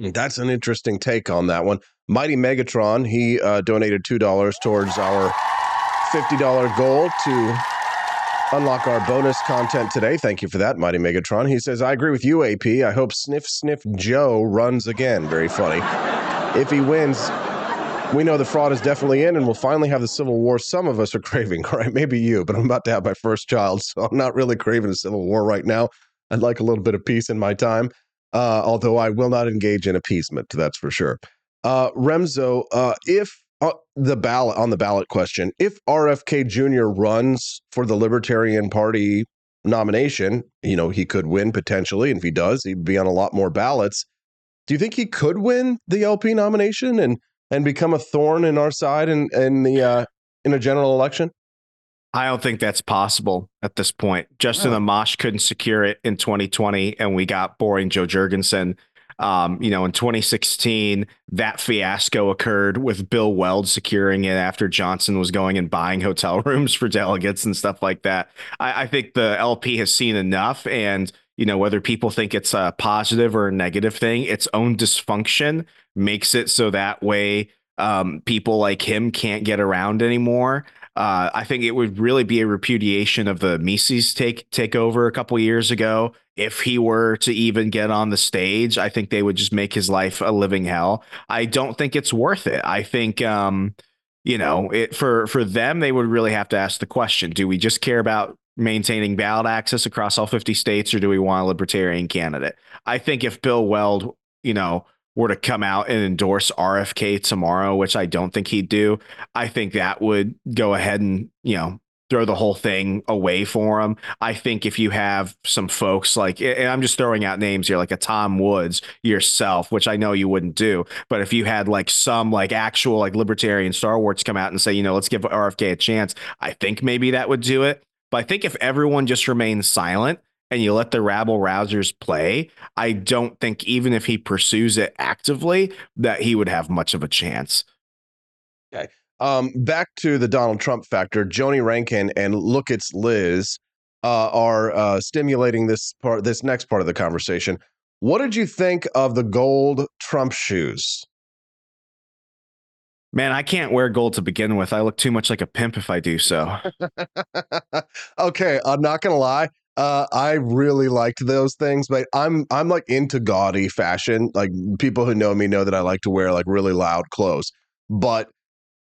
That's an interesting take on that one. Mighty Megatron, he uh, donated $2 towards our $50 goal to unlock our bonus content today. Thank you for that, Mighty Megatron. He says, I agree with you, AP. I hope Sniff Sniff Joe runs again. Very funny. If he wins, we know the fraud is definitely in and we'll finally have the civil war some of us are craving. right? maybe you, but I'm about to have my first child, so I'm not really craving a civil war right now. I'd like a little bit of peace in my time uh, although I will not engage in appeasement. That's for sure. Uh, Remso, uh, if uh, the ballot on the ballot question, if RFK Jr. runs for the Libertarian Party nomination, you know he could win potentially, and if he does, he'd be on a lot more ballots. Do you think he could win the LP nomination? And and become a thorn in our side in in the uh, in a general election? I don't think that's possible at this point. Justin Oh. Amash couldn't secure it in 2020, and we got boring Jo Jorgensen. Um, you know, in 2016, that fiasco occurred with Bill Weld securing it after Johnson was going and buying hotel rooms for delegates and stuff like that. I, I think the LP has seen enough, and you know, whether people think it's a positive or a negative thing, its own dysfunction makes it so that way um, people like him can't get around anymore. Uh, I think it would really be a repudiation of the Mises take takeover a couple years ago. If he were to even get on the stage, I think they would just make his life a living hell. I don't think it's worth it. I think um, you know, it for for them, they would really have to ask the question: Do we just care about maintaining ballot access across all 50 states, or do we want a libertarian candidate? I think if Bill Weld, you know, were to come out and endorse RFK tomorrow, which I don't think he'd do, I think that would go ahead and, you know, throw the whole thing away for him. I think if you have some folks like, and I'm just throwing out names here, like a Tom Woods yourself, which I know you wouldn't do, but if you had like some like actual like libertarian Star Wars come out and say, you know, let's give RFK a chance, I think maybe that would do it. But I think if everyone just remains silent and you let the rabble rousers play, I don't think even if he pursues it actively, that he would have much of a chance. Okay. Um, back to the Donald Trump factor. Joni Rankin and Look It's Liz uh, are uh, stimulating this part, this next part of the conversation. What did you think of the gold Trump shoes? Man, I can't wear gold to begin with. I look too much like a pimp if I do so. okay, I'm not gonna lie. Uh, I really liked those things, but I'm I'm like into gaudy fashion. Like people who know me know that I like to wear like really loud clothes. But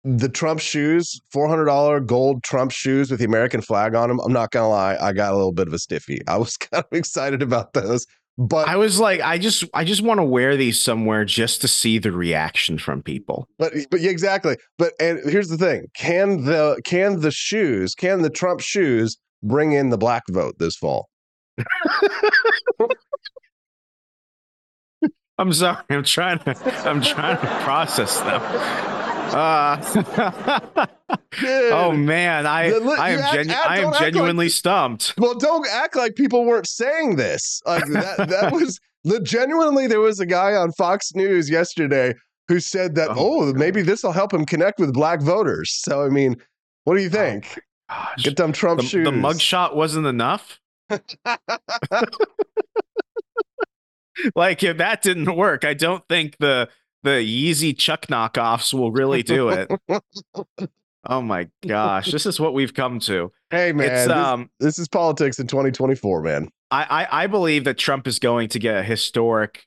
the Trump shoes, four hundred dollar gold Trump shoes with the American flag on them. I'm not gonna lie, I got a little bit of a stiffy. I was kind of excited about those, but I was like, I just I just want to wear these somewhere just to see the reaction from people. But but yeah, exactly. But and here's the thing: can the can the shoes, can the Trump shoes bring in the black vote this fall? I'm sorry. I'm trying to I'm trying to process them. Uh, oh man, I look, I am act- genu- act- I am don't like- genuinely stumped. Well, don't act like people weren't saying this. Like that that was the genuinely there was a guy on Fox News yesterday who said that oh, maybe this will help him connect with black voters. So I mean, what do you think? Gosh. Get them Trump The, shoes. the mugshot wasn't enough. like if that didn't work, I don't think the the Yeezy Chuck knockoffs will really do it. oh my gosh, this is what we've come to. hey man, It's, this, um, this is politics in 2024, man. I, I I believe that Trump is going to get a historic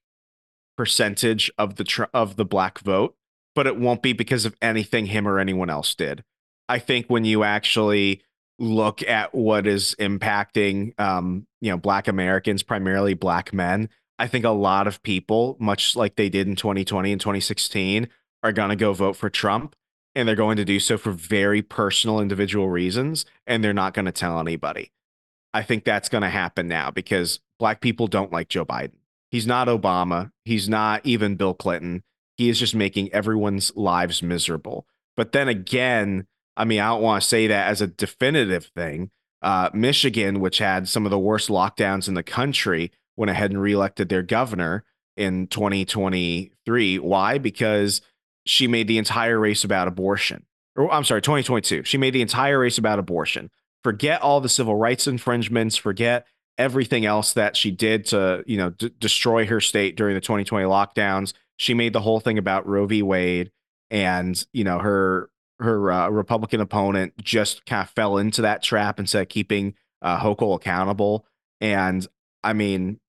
percentage of the tr- of the black vote, but it won't be because of anything him or anyone else did. I think when you actually look at what is impacting um, you know black Americans, primarily black men, I think a lot of people, much like they did in 2020 and 2016, are going to go vote for Trump and they're going to do so for very personal individual reasons and they're not going to tell anybody. I think that's going to happen now because black people don't like Joe Biden. He's not Obama. He's not even Bill Clinton. He is just making everyone's lives miserable. But then again, I mean, I don't want to say that as a definitive thing. Uh, Michigan, which had some of the worst lockdowns in the country, went ahead and reelected their governor in 2023. Why? Because she made the entire race about abortion. Or I'm sorry, 2022. She made the entire race about abortion. Forget all the civil rights infringements. Forget everything else that she did to, you know, d- destroy her state during the 2020 lockdowns. She made the whole thing about Roe v. Wade, and you know her her uh, Republican opponent just kind of fell into that trap instead of keeping uh, Hochul accountable. And I mean,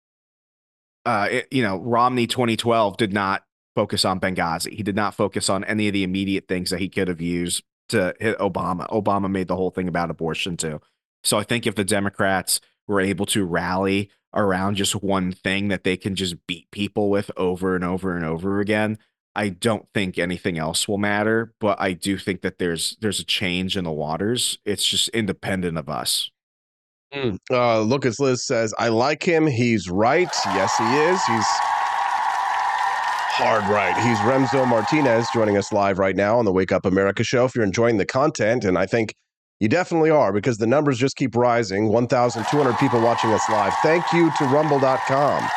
uh, it, you know, Romney 2012 did not focus on Benghazi. He did not focus on any of the immediate things that he could have used to hit Obama. Obama made the whole thing about abortion too. So I think if the Democrats were able to rally around just one thing that they can just beat people with over and over and over again, I don't think anything else will matter. But I do think that there's there's a change in the waters. It's just independent of us. Uh, Lucas Liz says, I like him. He's right. Yes, he is. He's hard right. He's Remso Martinez joining us live right now on the Wake Up America show. If you're enjoying the content, and I think you definitely are because the numbers just keep rising 1,200 people watching us live. Thank you to rumble.com.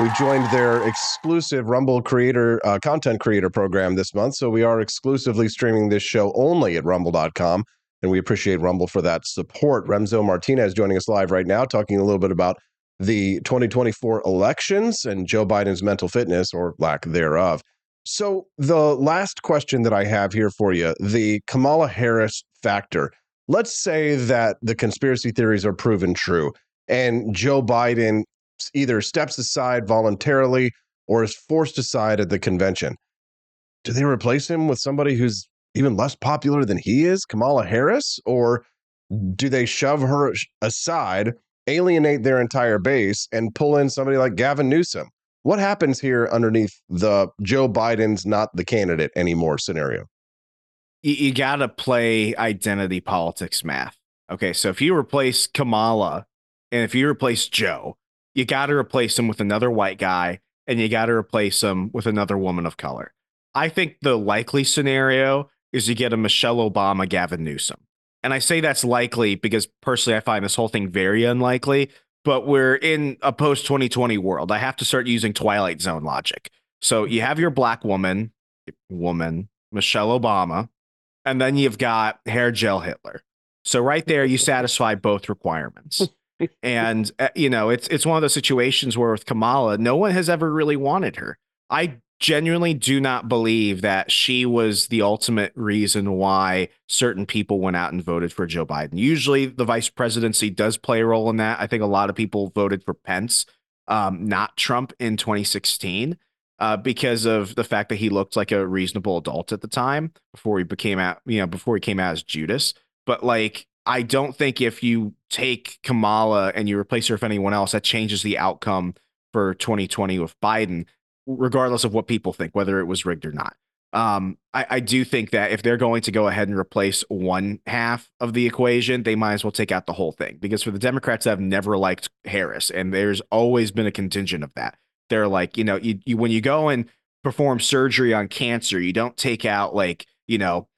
We joined their exclusive Rumble creator uh, content creator program this month. So we are exclusively streaming this show only at rumble.com. And we appreciate Rumble for that support. Remso Martinez joining us live right now, talking a little bit about the 2024 elections and Joe Biden's mental fitness or lack thereof. So, the last question that I have here for you the Kamala Harris factor. Let's say that the conspiracy theories are proven true and Joe Biden either steps aside voluntarily or is forced aside at the convention. Do they replace him with somebody who's even less popular than he is, Kamala Harris? Or do they shove her aside, alienate their entire base, and pull in somebody like Gavin Newsom? What happens here underneath the Joe Biden's not the candidate anymore scenario? You, you got to play identity politics math. Okay, so if you replace Kamala and if you replace Joe, you got to replace him with another white guy and you got to replace him with another woman of color. I think the likely scenario is you get a Michelle Obama, Gavin Newsom. And I say that's likely because personally, I find this whole thing very unlikely. But we're in a post 2020 world. I have to start using Twilight Zone logic. So you have your black woman, woman, Michelle Obama, and then you've got hair gel Hitler. So right there, you satisfy both requirements. and uh, you know, it's it's one of those situations where with Kamala, no one has ever really wanted her. I genuinely do not believe that she was the ultimate reason why certain people went out and voted for Joe Biden. Usually, the vice presidency does play a role in that. I think a lot of people voted for Pence, um, not Trump in 2016. Uh, because of the fact that he looked like a reasonable adult at the time before he became out, you know, before he came out as Judas. But like, I don't think if you take Kamala and you replace her with anyone else, that changes the outcome for 2020 with Biden regardless of what people think, whether it was rigged or not. Um, I, I, do think that if they're going to go ahead and replace one half of the equation, they might as well take out the whole thing. Because for the Democrats, I've never liked Harris, and there's always been a contingent of that. They're like, you know, you, you when you go and perform surgery on cancer, you don't take out like, you know,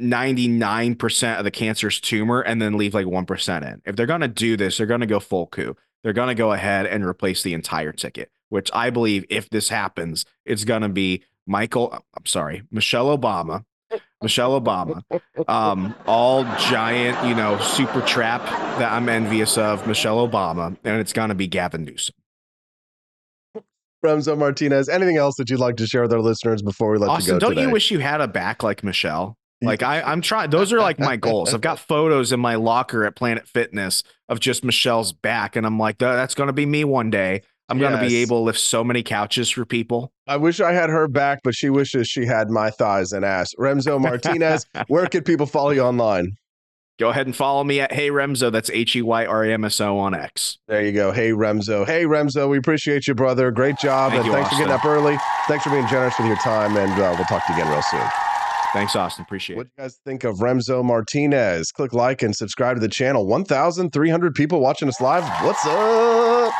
99% of the cancer's tumor and then leave like 1% in. If they're going to do this, they're going to go full coup. They're going to go ahead and replace the entire ticket which I believe if this happens, it's going to be Michael, I'm sorry, Michelle Obama, Michelle Obama, um, all giant, you know, super trap that I'm envious of, Michelle Obama, and it's going to be Gavin Newsom. Remso Martinez, anything else that you'd like to share with our listeners before we let Austin, you go? Don't today? you wish you had a back like Michelle? Like I, I'm trying. Those are like my goals. I've got photos in my locker at Planet Fitness of just Michelle's back, and I'm like, that's going to be me one day. I'm yes. going to be able to lift so many couches for people. I wish I had her back, but she wishes she had my thighs and ass. Remso Martinez, where can people follow you online? Go ahead and follow me at Hey Remso. That's H E Y R A M S O on X. There you go. Hey Remso. Hey Remso. we appreciate you, brother. Great job. Thank and you, thanks Austin. for getting up early. Thanks for being generous with your time. And uh, we'll talk to you again real soon. Thanks, Austin. Appreciate what it. What do you guys think of Remso Martinez? Click like and subscribe to the channel. 1,300 people watching us live. What's up?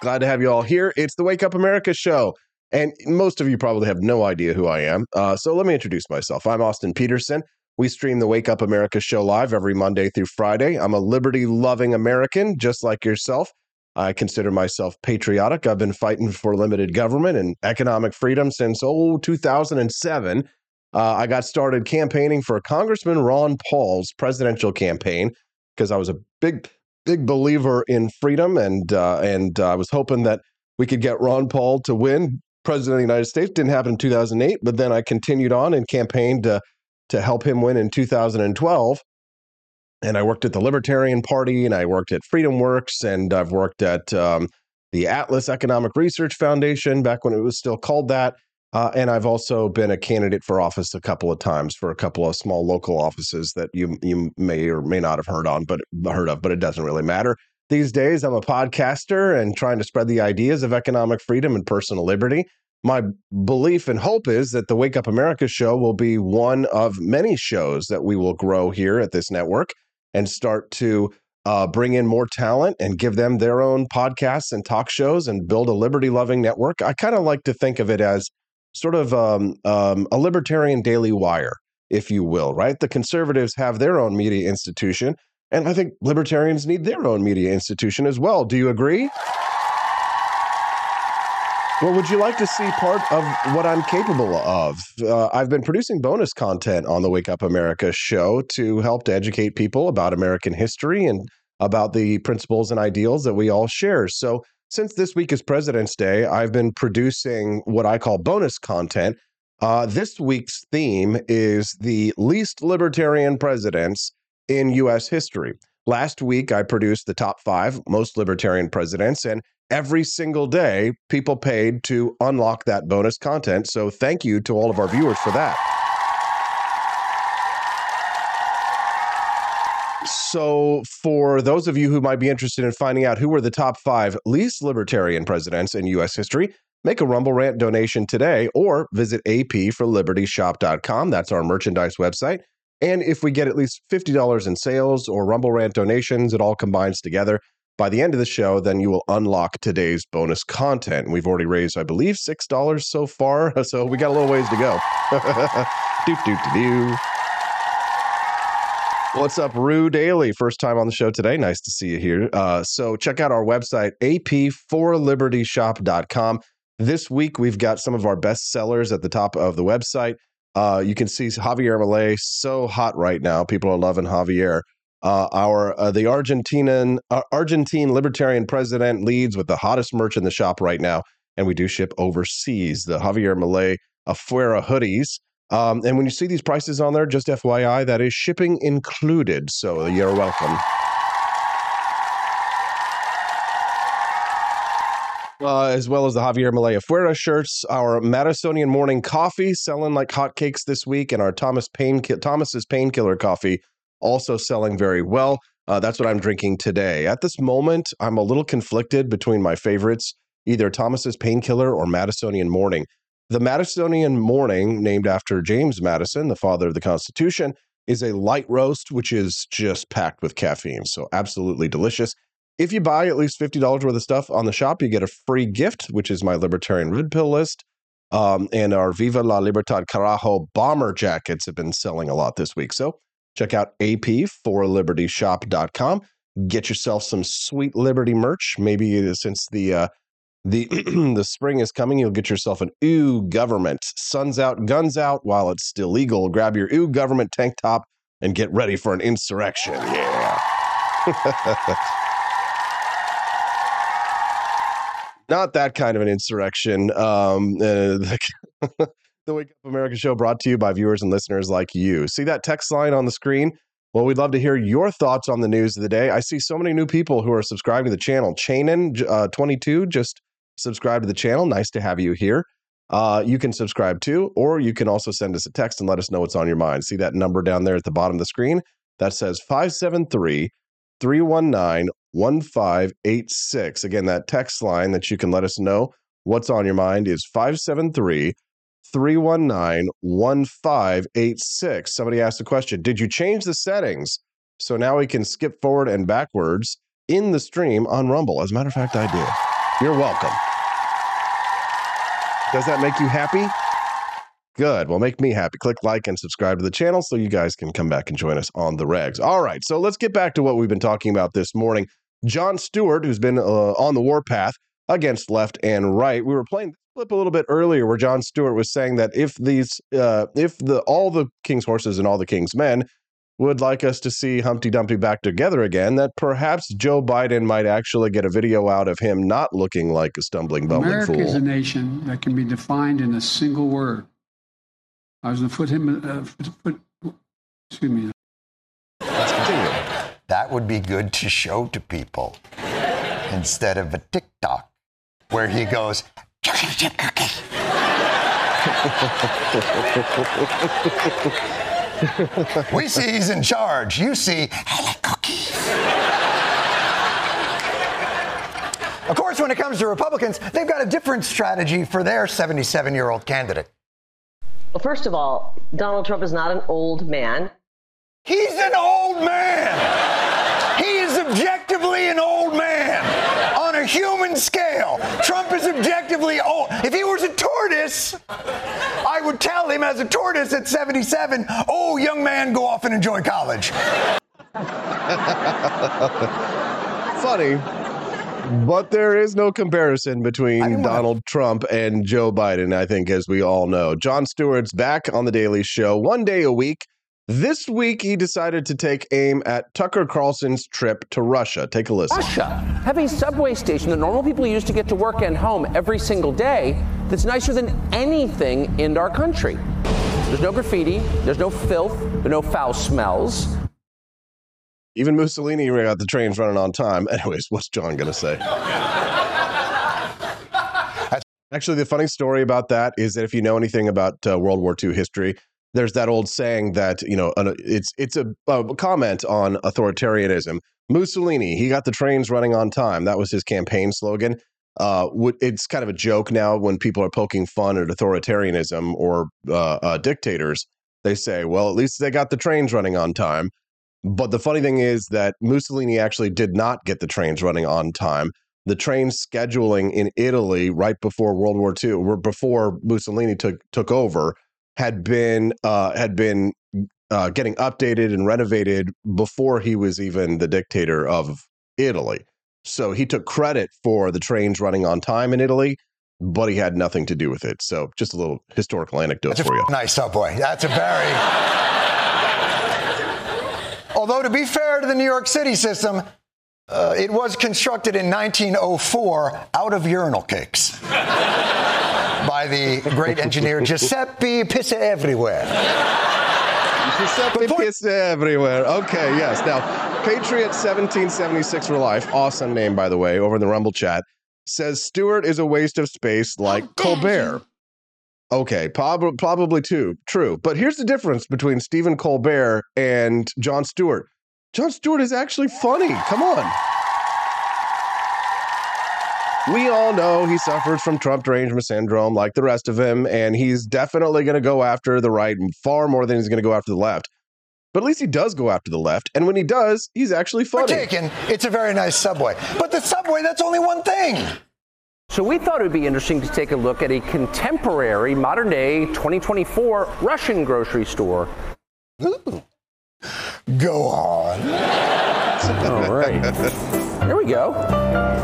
Glad to have you all here. It's the Wake Up America show. And most of you probably have no idea who I am. Uh, so let me introduce myself. I'm Austin Petersen. We stream the Wake Up America show live every Monday through Friday. I'm a liberty loving American, just like yourself. I consider myself patriotic. I've been fighting for limited government and economic freedom since, oh, 2007. Uh, I got started campaigning for Congressman Ron Paul's presidential campaign because I was a big big believer in freedom, and uh, and uh, I was hoping that we could get Ron Paul to win president of the United States. Didn't happen in 2008, but then I continued on and campaigned to to help him win in 2012. And I worked at the Libertarian Party, and I worked at Freedom Works, and I've worked at um, the Atlas Economic Research Foundation back when it was still called that. Uh, and I've also been a candidate for office a couple of times for a couple of small local offices that you you may or may not have heard on, but heard of, but it doesn't really matter. These days, I'm a podcaster and trying to spread the ideas of economic freedom and personal liberty. My belief and hope is that the Wake Up America show will be one of many shows that we will grow here at this network and start to uh, bring in more talent and give them their own podcasts and talk shows and build a liberty loving network. I kind of like to think of it as sort of um, um, a libertarian daily wire, if you will, right? The conservatives have their own media institution, and I think libertarians need their own media institution as well. Do you agree? Well, would you like to see part of what I'm capable of? Uh, I've been producing bonus content on the Wake Up America show to help to educate people about American history and about the principles and ideals that we all share. So, since this week is President's Day, I've been producing what I call bonus content. Uh, this week's theme is the least libertarian presidents in U.S. history. Last week, I produced the top five most libertarian presidents, and every single day, people paid to unlock that bonus content. So thank you to all of our viewers for that. So, for those of you who might be interested in finding out who were the top five least libertarian presidents in U.S. history, make a Rumble Rant donation today or visit apforlibertyshop.com. That's our merchandise website. And if we get at least $50 in sales or Rumble Rant donations, it all combines together by the end of the show, then you will unlock today's bonus content. We've already raised, I believe, $6 so far. So we got a little ways to go. doop, doop, doo. What's up, Rue Daily? First time on the show today. Nice to see you here. Uh, so check out our website, ap4libertyshop.com. This week, we've got some of our best sellers at the top of the website. Uh, you can see Javier Milei so hot right now. People are loving Javier. Uh, our uh, the Argentinian uh, Argentine libertarian president leads with the hottest merch in the shop right now, and we do ship overseas. The Javier Milei Afuera hoodies. Um, and when you see these prices on there, just FYI, that is shipping included. So you're welcome. Uh, as well as the Javier Milei Afuera shirts, our Madisonian morning coffee selling like hotcakes this week, and our Thomas Pain Thomas's painkiller coffee also selling very well. Uh, that's what I'm drinking today. At this moment, I'm a little conflicted between my favorites, either Thomas's Painkiller or Madisonian Morning. The Madisonian Morning, named after James Madison, the father of the Constitution, is a light roast, which is just packed with caffeine. So, absolutely delicious. If you buy at least $50 worth of stuff on the shop, you get a free gift, which is my Libertarian Red Pill list. Um, and our Viva la Libertad Carajo bomber jackets have been selling a lot this week. So, Check out ap4libertyshop.com. Get yourself some sweet Liberty merch. Maybe since the uh, the the spring is coming, you'll get yourself an ooh government. Suns out, guns out while it's still legal. Grab your ooh government tank top and get ready for an insurrection. Yeah. Not that kind of an insurrection. Um, uh, the Wake Up America show brought to you by viewers and listeners like you. See that text line on the screen? Well, we'd love to hear your thoughts on the news of the day. I see so many new people who are subscribing to the channel. Chainin22 uh, just subscribe to the channel. Nice to have you here. Uh, you can subscribe too, or you can also send us a text and let us know what's on your mind. See that number down there at the bottom of the screen? That says 573 319 1586. Again, that text line that you can let us know what's on your mind is 573 319 1586. Somebody asked the question Did you change the settings so now we can skip forward and backwards in the stream on Rumble? As a matter of fact, I did. You're welcome. Does that make you happy? Good. Well, make me happy. Click like and subscribe to the channel so you guys can come back and join us on the regs. All right. So let's get back to what we've been talking about this morning. Jon Stewart, who's been uh, on the warpath against left and right. We were playing flip a little bit earlier where Jon Stewart was saying that if these uh, if the all the king's horses and all the king's men would like us to see Humpty Dumpty back together again, that perhaps Joe Biden might actually get a video out of him not looking like a stumbling bumbling America fool. is a nation that can be defined in a single word. I was going to put him. Uh, put, excuse me. Let's continue. That would be good to show to people instead of a TikTok where he goes, chocolate chip we see he's in charge. You see, I like cookies. of course, when it comes to Republicans, they've got a different strategy for their 77 year old candidate. Well, first of all, Donald Trump is not an old man. He's an old man. He is objectively an old man on a human scale. Trump is objectively old. If he was a tortoise, I would tell him as a tortoise at 77, oh, young man, go off and enjoy college. Funny. But there is no comparison between Donald Trump and Joe Biden, I think, as we all know. Jon Stewart's back on The Daily Show one day a week. This week, he decided to take aim at Tucker Carlson's trip to Russia. Take a listen. Russia, have a subway station that normal people use to get to work and home every single day that's nicer than anything in our country. There's no graffiti, there's no filth, there are no foul smells. Even Mussolini got the trains running on time. Anyways, what's John going to say? Actually, the funny story about that is that if you know anything about uh, World War II history, there's that old saying that you know it's it's a, a comment on authoritarianism. Mussolini, he got the trains running on time. That was his campaign slogan. Uh, it's kind of a joke now when people are poking fun at authoritarianism or uh, uh, dictators. They say, "Well, at least they got the trains running on time." But the funny thing is that Mussolini actually did not get the trains running on time. The train scheduling in Italy right before World War II, or before Mussolini took took over, had been uh, had been uh, getting updated and renovated before he was even the dictator of Italy. So he took credit for the trains running on time in Italy, but he had nothing to do with it. So just a little historical anecdote That's for you. nice subway. That's a very. Although, to be fair to the New York City system, uh, it was constructed in 1904 out of urinal cakes by the great engineer Giuseppe Pissa Everywhere. Giuseppe Pissa Everywhere. Okay, yes. Now, Patriot 1776 for life, awesome name, by the way, over in the Rumble chat, says Stewart is a waste of space like oh, Colbert. Okay, prob- probably too true. But here's the difference between Stephen Colbert and Jon Stewart. Jon Stewart is actually funny. Come on. We all know he suffers from Trump derangement syndrome like the rest of him, and he's definitely going to go after the right far more than he's going to go after the left. But at least he does go after the left, and when he does, he's actually funny. Taken, it's a very nice subway. But the subway, that's only one thing. So we thought it would be interesting to take a look at a contemporary, modern day 2024 Russian grocery store. Ooh. Go on. All right. Here we go.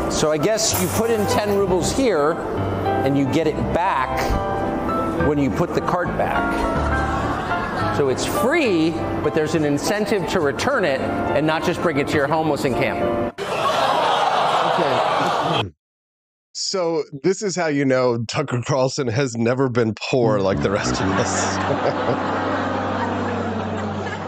So I guess you put in 10 rubles here and you get it back when you put the cart back. So it's free, but there's an incentive to return it and not just bring it to your homeless encampment. Okay. So this is how you know Tucker Carlson has never been poor like the rest of us.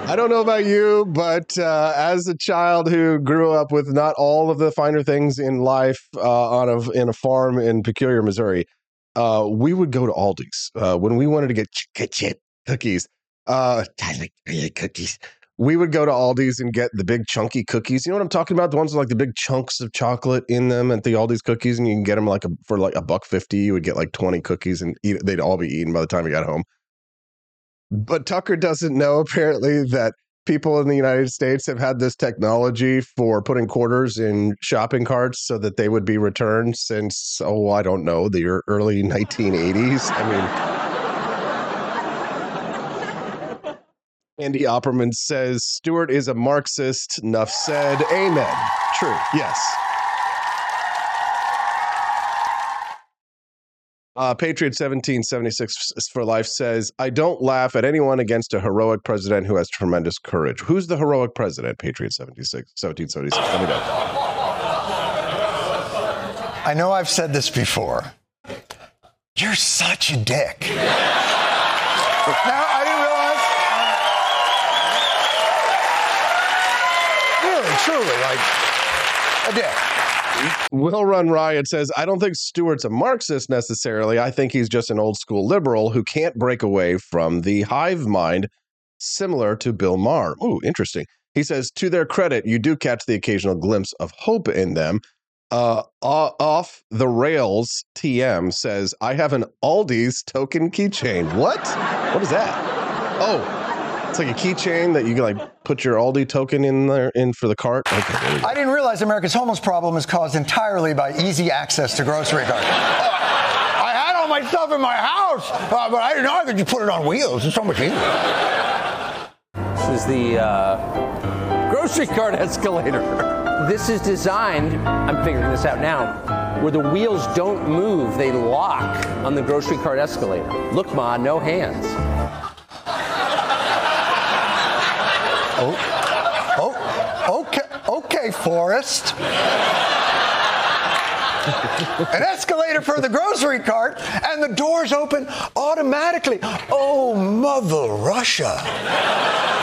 I don't know about you, but uh, as a child who grew up with not all of the finer things in life uh, on a in a farm in Peculiar, Missouri, uh, we would go to Aldi's uh, when we wanted to get cookies. Uh, cookies. We would go to Aldi's and get the big chunky cookies. You know what I'm talking about? The ones with like the big chunks of chocolate in them at the Aldi's cookies, and you can get them like a, for like a buck fifty. You would get like 20 cookies, and eat, they'd all be eaten by the time you got home. But Tucker doesn't know apparently that people in the United States have had this technology for putting quarters in shopping carts so that they would be returned since, oh, I don't know, the early 1980s. I mean, Andy Opperman says Stewart is a Marxist. Enough said. Amen. True. Yes. Uh, Patriot 1776 for life says, I don't laugh at anyone against a heroic president who has tremendous courage. Who's the heroic president, Patriot 76, 1776? Let me know. I know I've said this before. You're such a dick. now, I didn't realize. Really, truly, like a dick. Will Run Riot says, I don't think Stewart's a Marxist necessarily. I think he's just an old school liberal who can't break away from the hive mind, similar to Bill Maher. Ooh, interesting. He says, to their credit, you do catch the occasional glimpse of hope in them. Uh, off the rails, TM says, I have an Aldi's token keychain. What? What is that? Oh, It's like a keychain that you can like put your Aldi token in there in for the cart. Okay, there we go. I didn't realize America's homeless problem is caused entirely by easy access to grocery carts. I had all my stuff in my house, uh, but I didn't know I could just put it on wheels. It's so much easier. This is the uh, grocery cart escalator. This is designed, I'm figuring this out now, where the wheels don't move, they lock on the grocery cart escalator. Look, Ma, no hands. Oh, oh, okay, okay, Forrest. An escalator for the grocery cart, and the doors open automatically. Oh, Mother Russia.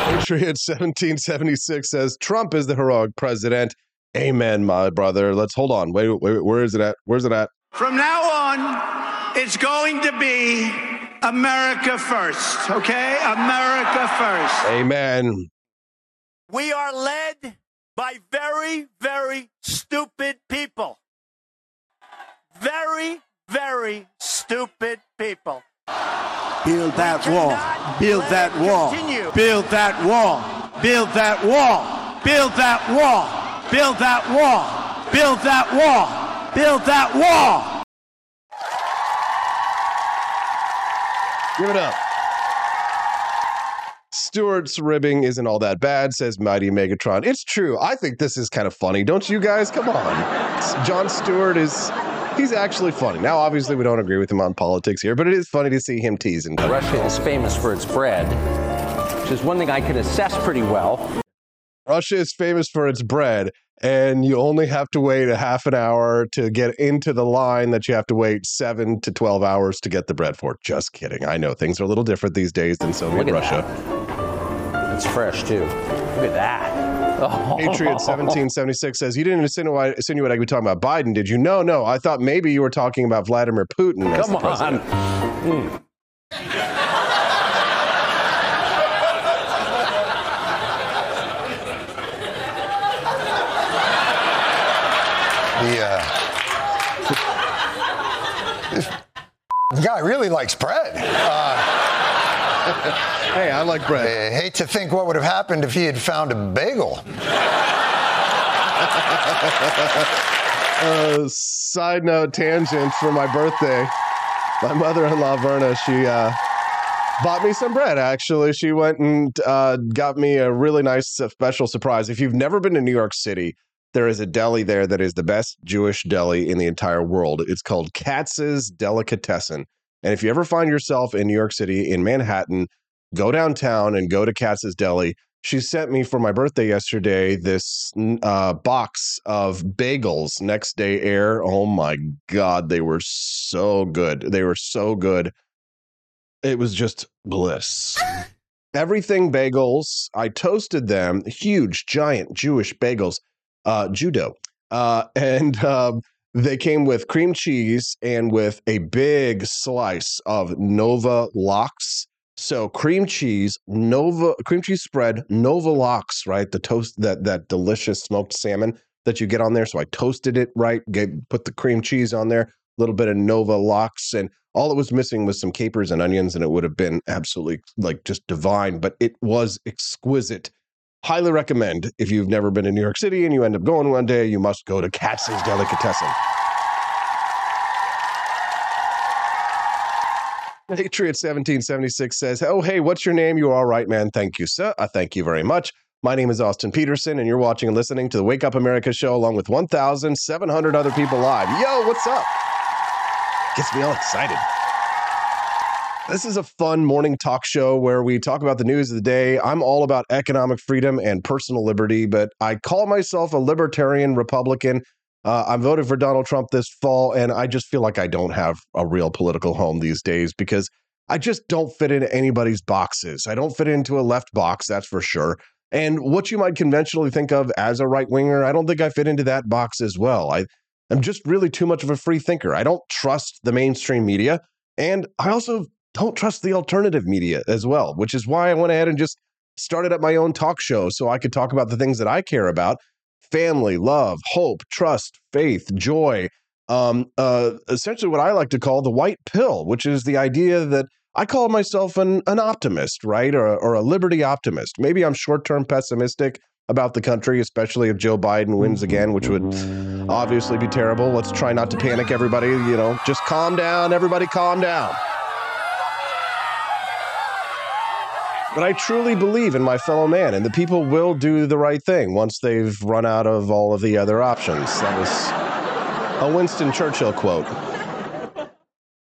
Patriot 1776 says Trump is the heroic president. Amen, my brother. Let's hold on. Wait, wait, wait, where is it at? Where's it at? From now on, it's going to be America first, okay? America first. Amen. We are led by very, very stupid people. Very, very stupid people. Build that wall. Build that wall. Build that wall. Build that wall. Build that wall. Build that wall. Build that wall. Build that wall. Give it up. Stewart's ribbing isn't all that bad, says Mighty Megatron. It's true. I think this is kind of funny. Don't you guys? Come on. Jon Stewart is. He's actually funny. Now, obviously, we don't agree with him on politics here, but it is funny to see him teasing. Russia is famous for its bread, which is one thing I can assess pretty well. Russia is famous for its bread, and you only have to wait a half an hour to get into the line that you have to wait seven to 12 hours to get the bread for. Just kidding. I know things are a little different these days than Soviet Russia. It's fresh, too. Look at that. Oh. Patriot 1776 says, You didn't insinuate, insinuate I could be talking about Biden, did you? No, no. I thought maybe you were talking about Vladimir Putin. Come on. Mm. The, uh, this guy really likes bread. Uh, hey, I like bread. I hate to think what would have happened if he had found a bagel. uh, side note tangent for my birthday. My mother-in-law Verna, she uh, bought me some bread. Actually, she went and uh, got me a really nice uh, special surprise. If you've never been to New York City, there is a deli there that is the best Jewish deli in the entire world. It's called Katz's Delicatessen. And if you ever find yourself in New York City, in Manhattan, go downtown and go to Katz's Deli. She sent me for my birthday yesterday this uh, box of bagels, next day air. Oh my God, they were so good. They were so good. It was just bliss. Everything bagels. I toasted them, huge, giant Jewish bagels, uh, judo. Uh, and um, they came with cream cheese and with a big slice of Nova Lox. So cream cheese, Nova cream cheese spread, Nova Lox, right? The toast that that delicious smoked salmon that you get on there. So I toasted it right, get, put the cream cheese on there, a little bit of Nova Lox, and all it was missing was some capers and onions, and it would have been absolutely like just divine. But it was exquisite. Highly recommend if you've never been to New York City and you end up going one day, you must go to Katz's Delicatessen. Patriot 1776 says, Oh, hey, what's your name? You all right, man? Thank you, sir. I thank you very much. My name is Austin Petersen, and you're watching and listening to the Wake Up America show along with 1,700 other people live. Yo, what's up? Gets me all excited. This is a fun morning talk show where we talk about the news of the day. I'm all about economic freedom and personal liberty, but I call myself a libertarian Republican. Uh, I voted for Donald Trump this fall, and I just feel like I don't have a real political home these days because I just don't fit into anybody's boxes. I don't fit into a left box, that's for sure. And what you might conventionally think of as a right winger, I don't think I fit into that box as well. I, I'm just really too much of a free thinker. I don't trust the mainstream media. And I also don't trust the alternative media as well, which is why I went ahead and just started up my own talk show so I could talk about the things that I care about family, love, hope, trust, faith, joy. Um, uh, essentially, what I like to call the white pill, which is the idea that I call myself an, an optimist, right? Or, or a liberty optimist. Maybe I'm short term pessimistic about the country, especially if Joe Biden wins again, which would obviously be terrible. Let's try not to panic, everybody. You know, just calm down. Everybody, calm down. But I truly believe in my fellow man, and the people will do the right thing once they've run out of all of the other options. That was a Winston Churchill quote.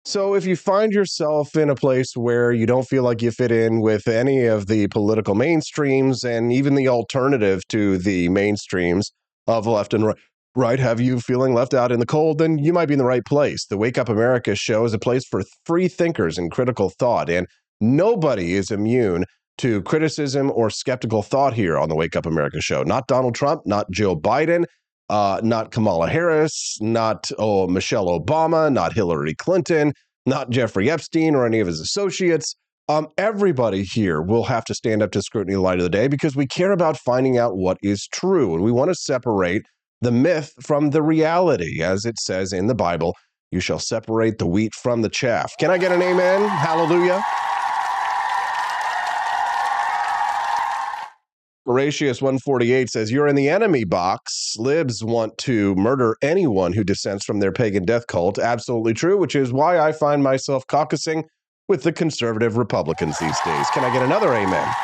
So, if you find yourself in a place where you don't feel like you fit in with any of the political mainstreams and even the alternative to the mainstreams of left and right, right, have you feeling left out in the cold, then you might be in the right place. The Wake Up America show is a place for free thinkers and critical thought, and nobody is immune to criticism or skeptical thought here on the Wake Up America show. Not Donald Trump, not Joe Biden, uh, not Kamala Harris, not oh, Michelle Obama, not Hillary Clinton, not Jeffrey Epstein or any of his associates. Um, everybody here will have to stand up to scrutiny in light of the day because we care about finding out what is true. And we want to separate the myth from the reality, as it says in the Bible. You shall separate the wheat from the chaff. Can I get an amen? Hallelujah. Horatius 148 says, You're in the enemy box. Libs want to murder anyone who dissents from their pagan death cult. Absolutely true, which is why I find myself caucusing with the conservative Republicans these days. Can I get another amen?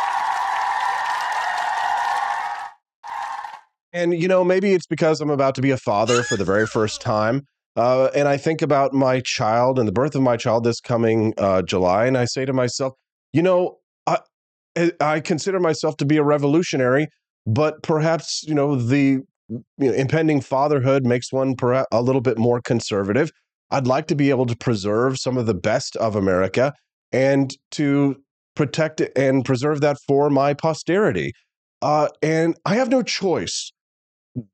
And, you know, maybe it's because I'm about to be a father for the very first time. Uh, and I think about my child and the birth of my child this coming uh, July. And I say to myself, you know, I consider myself to be a revolutionary, but perhaps you know the you know, impending fatherhood makes one perhaps a little bit more conservative. I'd like to be able to preserve some of the best of America and to protect and preserve that for my posterity. Uh, and I have no choice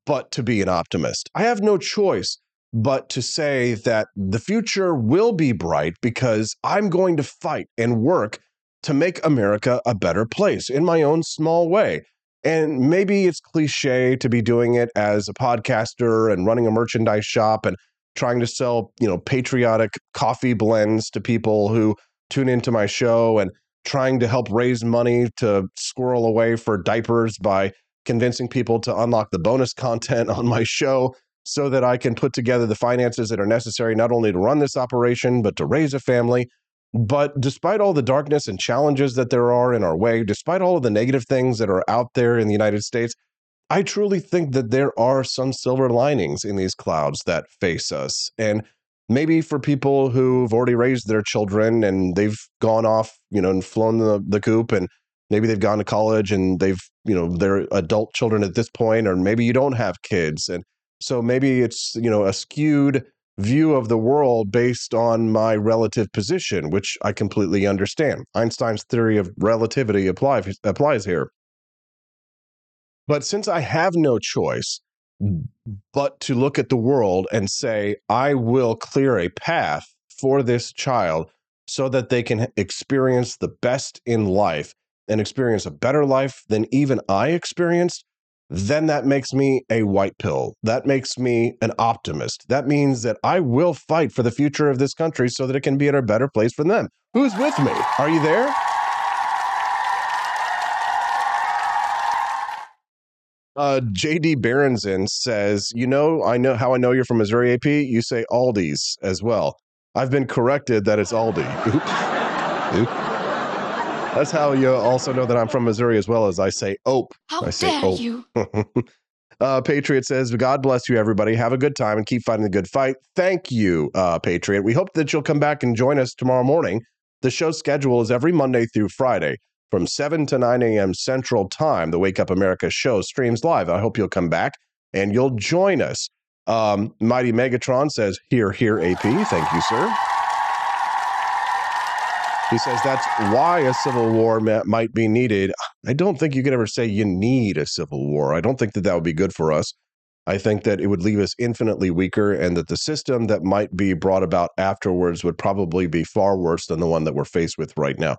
but to be an optimist. I have no choice but to say that the future will be bright because I'm going to fight and work to make America a better place in my own small way. And maybe it's cliche to be doing it as a podcaster and running a merchandise shop and trying to sell, you know, patriotic coffee blends to people who tune into my show and trying to help raise money to squirrel away for diapers by convincing people to unlock the bonus content on my show so that I can put together the finances that are necessary not only to run this operation, but to raise a family but despite all the darkness and challenges that there are in our way, despite all of the negative things that are out there in the United States, I truly think that there are some silver linings in these clouds that face us. And maybe for people who've already raised their children and they've gone off, you know, and flown the, the coop and maybe they've gone to college and they've, you know, they're adult children at this point, or maybe you don't have kids. And so maybe it's, you know, a skewed view of the world based on my relative position, which I completely understand. Einstein's theory of relativity apply, applies here. But since I have no choice but to look at the world and say, I will clear a path for this child so that they can experience the best in life and experience a better life than even I experienced, then that makes me a white pill. That makes me an optimist. That means that I will fight for the future of this country so that it can be in a better place for them. Who's with me? Are you there? Uh, JD Berenson says, You know, I know how I know you're from Missouri AP. You say Aldi's as well. I've been corrected that it's Aldi. Oops. Oops. That's how you also know that I'm from Missouri as well as I say ope. How I say dare ope. you? uh, Patriot says, God bless you, everybody. Have a good time and keep fighting the good fight. Thank you, uh, Patriot. We hope that you'll come back and join us tomorrow morning. The show schedule is every Monday through Friday from 7 to 9 a.m. Central Time. The Wake Up America show streams live. I hope you'll come back and you'll join us. Um, Mighty Megatron says, Here, here, AP. Thank you, sir. He says that's why a civil war might be needed. I don't think you could ever say you need a civil war. I don't think that that would be good for us. I think that it would leave us infinitely weaker, and that the system that might be brought about afterwards would probably be far worse than the one that we're faced with right now.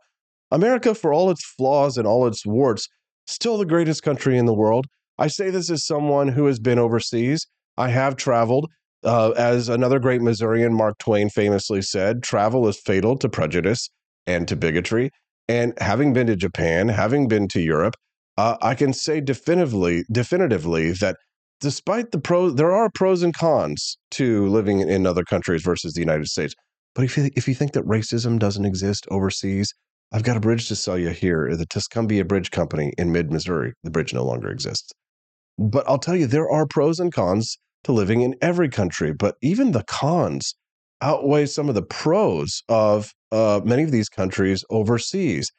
America, for all its flaws and all its warts, still the greatest country in the world. I say this as someone who has been overseas. I have traveled. Uh, as another great Missourian, Mark Twain, famously said, travel is fatal to prejudice. And to bigotry. And having been to Japan, having been to Europe, uh, I can say definitively, definitively that despite the pros, there are pros and cons to living in other countries versus the United States. But if you, if you think that racism doesn't exist overseas, I've got a bridge to sell you here. The Tuscumbia Bridge Company in mid Missouri. The bridge no longer exists. But I'll tell you, there are pros and cons to living in every country. But even the cons outweigh some of the pros of uh, many of these countries overseas.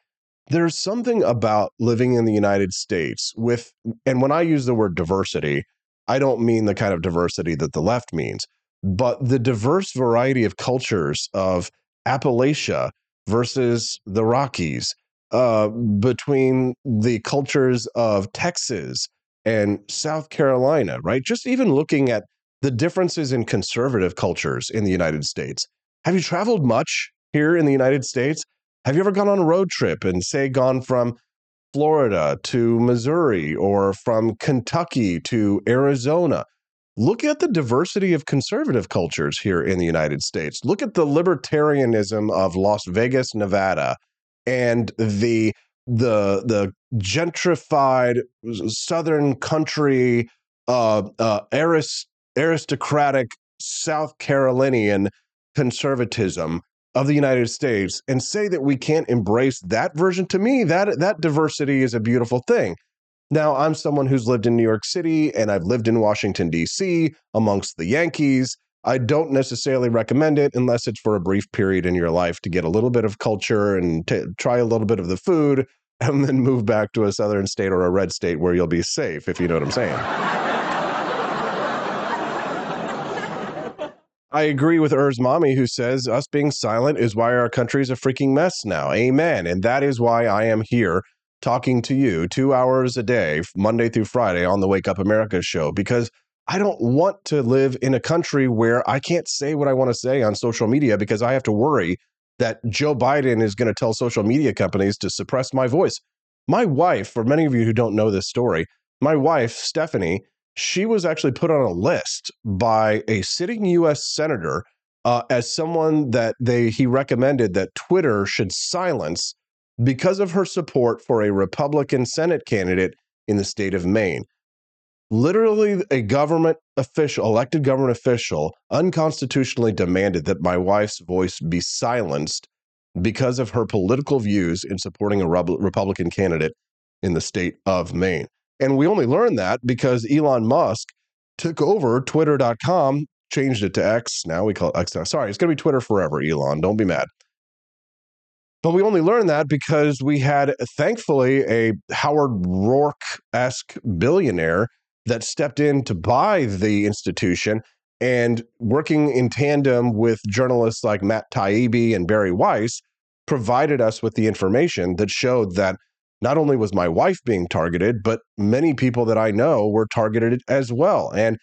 There's something about living in the United States with, and when I use the word diversity, I don't mean the kind of diversity that the left means, but the diverse variety of cultures of Appalachia versus the Rockies, uh, between the cultures of Texas and South Carolina, right? Just even looking at the differences in conservative cultures in the United States. Have you traveled much here in the United States? Have you ever gone on a road trip and, say, gone from Florida to Missouri or from Kentucky to Arizona? Look at the diversity of conservative cultures here in the United States. Look at the libertarianism of Las Vegas, Nevada, and the the the gentrified southern country uh, uh, arist- aristocratic South Carolinian conservatism of the United States and say that we can't embrace that version to me that that diversity is a beautiful thing. Now, I'm someone who's lived in New York City and I've lived in Washington D.C. amongst the Yankees. I don't necessarily recommend it unless it's for a brief period in your life to get a little bit of culture and t- try a little bit of the food and then move back to a southern state or a red state where you'll be safe, if you know what I'm saying. I agree with Urs Mommy, who says us being silent is why our country's a freaking mess now. Amen. And that is why I am here talking to you two hours a day, Monday through Friday, on the Wake Up America show, because I don't want to live in a country where I can't say what I want to say on social media because I have to worry that Joe Biden is going to tell social media companies to suppress my voice. My wife, for many of you who don't know this story, my wife, Stephanie, she was actually put on a list by a sitting U.S. senator uh, as someone that they he recommended that Twitter should silence because of her support for a Republican Senate candidate in the state of Maine. Literally, a government official, elected government official, unconstitutionally demanded that my wife's voice be silenced because of her political views in supporting a Republican candidate in the state of Maine. And we only learned that because Elon Musk took over Twitter.com, changed it to X. Now we call it X now. Sorry, it's going to be Twitter forever, Elon. Don't be mad. But we only learned that because we had, thankfully, a Howard Roark esque billionaire that stepped in to buy the institution and working in tandem with journalists like Matt Taibbi and Bari Weiss provided us with the information that showed that not only was my wife being targeted, but many people that I know were targeted as well. And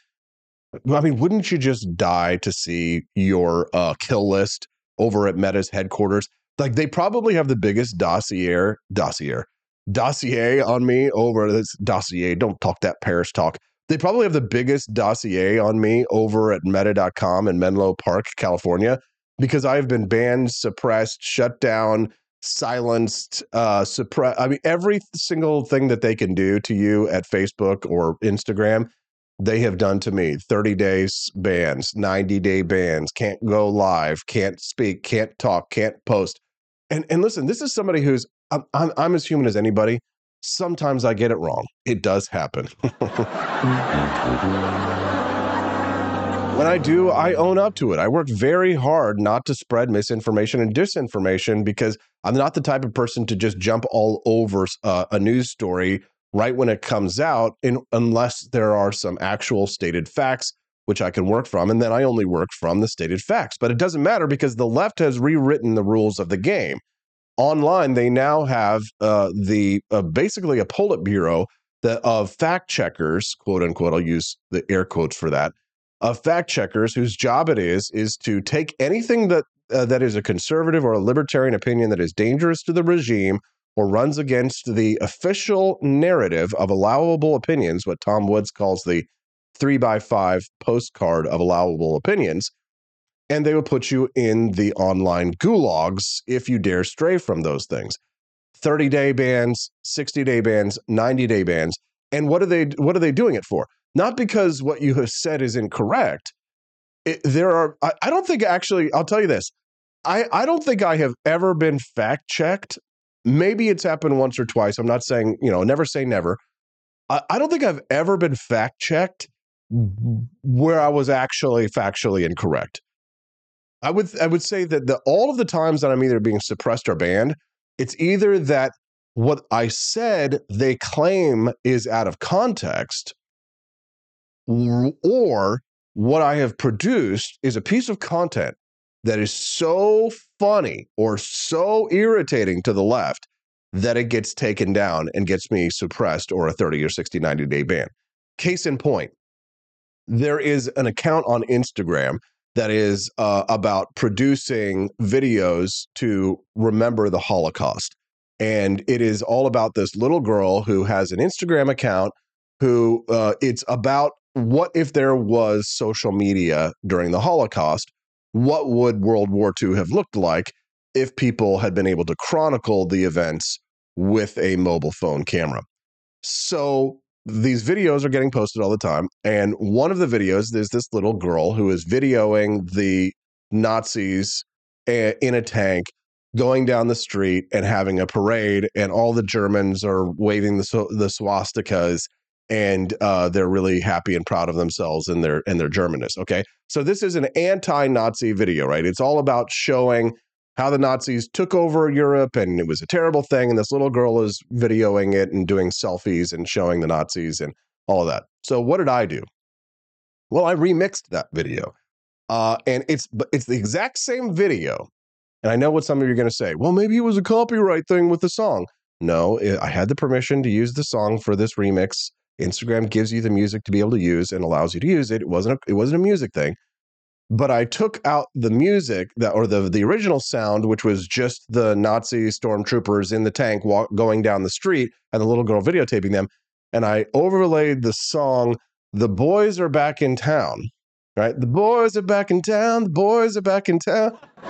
I mean, wouldn't you just die to see your uh, kill list over at Meta's headquarters? Like they probably have the biggest dossier, dossier, dossier on me over this dossier. Don't talk that Paris talk. They probably have the biggest dossier on me over at meta.com in Menlo Park, California, because I've been banned, suppressed, shut down, silenced, uh, suppress. I mean, every single thing that they can do to you at Facebook or Instagram, they have done to me 30 days bans, 90 day bans, can't go live, can't speak, can't talk, can't post. And, and listen, this is somebody who's, I'm, I'm, I'm as human as anybody. Sometimes I get it wrong. It does happen. when I do, I own up to it. I work very hard not to spread misinformation and disinformation because I'm not the type of person to just jump all over uh, a news story right when it comes out, in, unless there are some actual stated facts which I can work from. And then I only work from the stated facts. But it doesn't matter because the left has rewritten the rules of the game. Online, they now have uh, the uh, basically a Politburo that, of fact checkers, quote unquote, I'll use the air quotes for that, of fact checkers whose job it is is to take anything that uh, that is a conservative or a libertarian opinion that is dangerous to the regime or runs against the official narrative of allowable opinions, what Tom Woods calls the three by five postcard of allowable opinions. and they will put you in the online gulags if you dare stray from those things. 30 day bans, 60 day bans, 90 day bans. And what are they what are they doing it for? Not because what you have said is incorrect. It, there are I, I don't think actually I'll tell you this. I, I don't think I have ever been fact checked. Maybe it's happened once or twice. I'm not saying, you know, never say never. I, I don't think I've ever been fact checked where I was actually factually incorrect. I would I would say that the all of the times that I'm either being suppressed or banned, it's either that what I said they claim is out of context, or what I have produced is a piece of content that is so funny or so irritating to the left that it gets taken down and gets me suppressed or a 30 or 60, 90 day ban. Case in point, there is an account on Instagram that is uh, about producing videos to remember the Holocaust. And it is all about this little girl who has an Instagram account who uh, it's about what if there was social media during the Holocaust? What would World War II have looked like if people had been able to chronicle the events with a mobile phone camera? So these videos are getting posted all the time. And one of the videos, there's this little girl who is videoing the Nazis eh, in a tank going down the street and having a parade, and all the Germans are waving the, the swastikas. And uh, they're really happy and proud of themselves and their and their Germanness. Okay, so this is an anti-Nazi video, right? It's all about showing how the Nazis took over Europe and it was a terrible thing. And this little girl is videoing it and doing selfies and showing the Nazis and all of that. So what did I do? Well, I remixed that video. Uh, and it's it's the exact same video. And I know what some of you are going to say. Well, maybe it was a copyright thing with the song. No, it, I had the permission to use the song for this remix. Instagram gives you the music to be able to use and allows you to use it. It wasn't a, it wasn't a music thing but I took out the music that or the the original sound, which was just the Nazi stormtroopers in the tank walk, going down the street and the little girl videotaping them, and I overlaid the song "The Boys Are Back in Town." Right, the boys are back in town. The boys are back in town.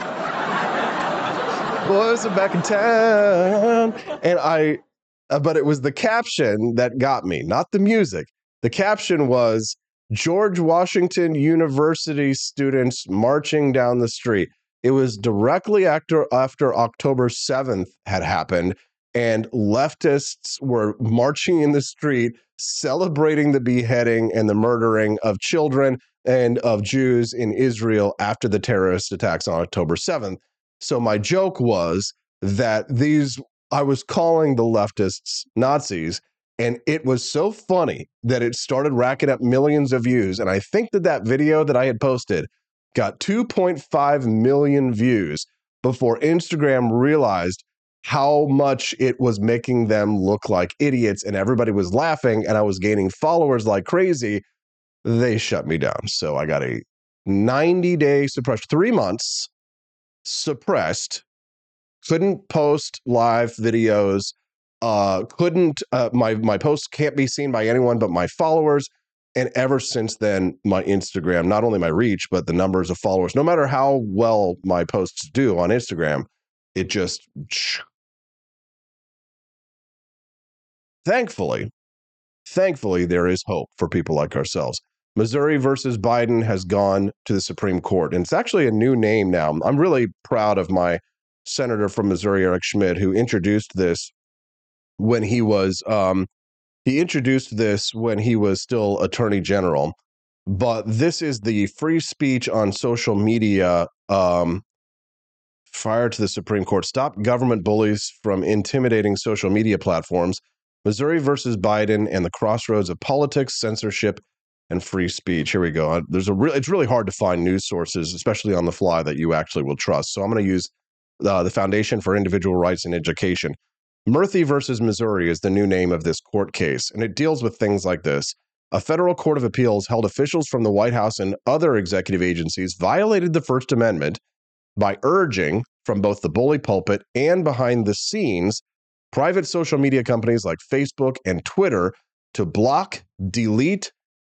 boys are back in town, and I, uh, but it was the caption that got me, not the music. The caption was George Washington University students marching down the street. It was directly after after October 7th had happened and leftists were marching in the street celebrating the beheading and the murdering of children and of Jews in Israel after the terrorist attacks on October 7th. So my joke was that these I was calling the leftists Nazis and it was so funny that it started racking up millions of views. And I think that that video that I had posted got 2.5 million views before Instagram realized how much it was making them look like idiots and everybody was laughing and I was gaining followers like crazy. They shut me down. So I got a 90 day suppression, three months suppressed, couldn't post live videos uh, couldn't uh, my my posts can't be seen by anyone but my followers. And ever since then my instagram not only my reach but the numbers of followers no matter how well my posts do on instagram it just thankfully thankfully there is hope for people like ourselves. Missouri versus biden has gone to the supreme court and it's actually a new name now. I'm really proud of my senator from missouri eric Schmitt, who introduced this when he was um, he introduced this when he was still attorney general. But this is the free speech on social media um, fire to the supreme court. Stop government bullies from intimidating social media platforms. Missouri versus biden and the crossroads of politics censorship and free speech. Here we go. Uh, there's a real it's really hard to find news sources especially on the fly that you actually will trust. So i'm going to use uh, the foundation for individual rights in education Murthy versus Missouri is the new name of this court case, and it deals with things like this. A federal court of appeals held officials from the White House and other executive agencies violated the First Amendment by urging from both the bully pulpit and behind the scenes private social media companies like Facebook and Twitter to block, delete,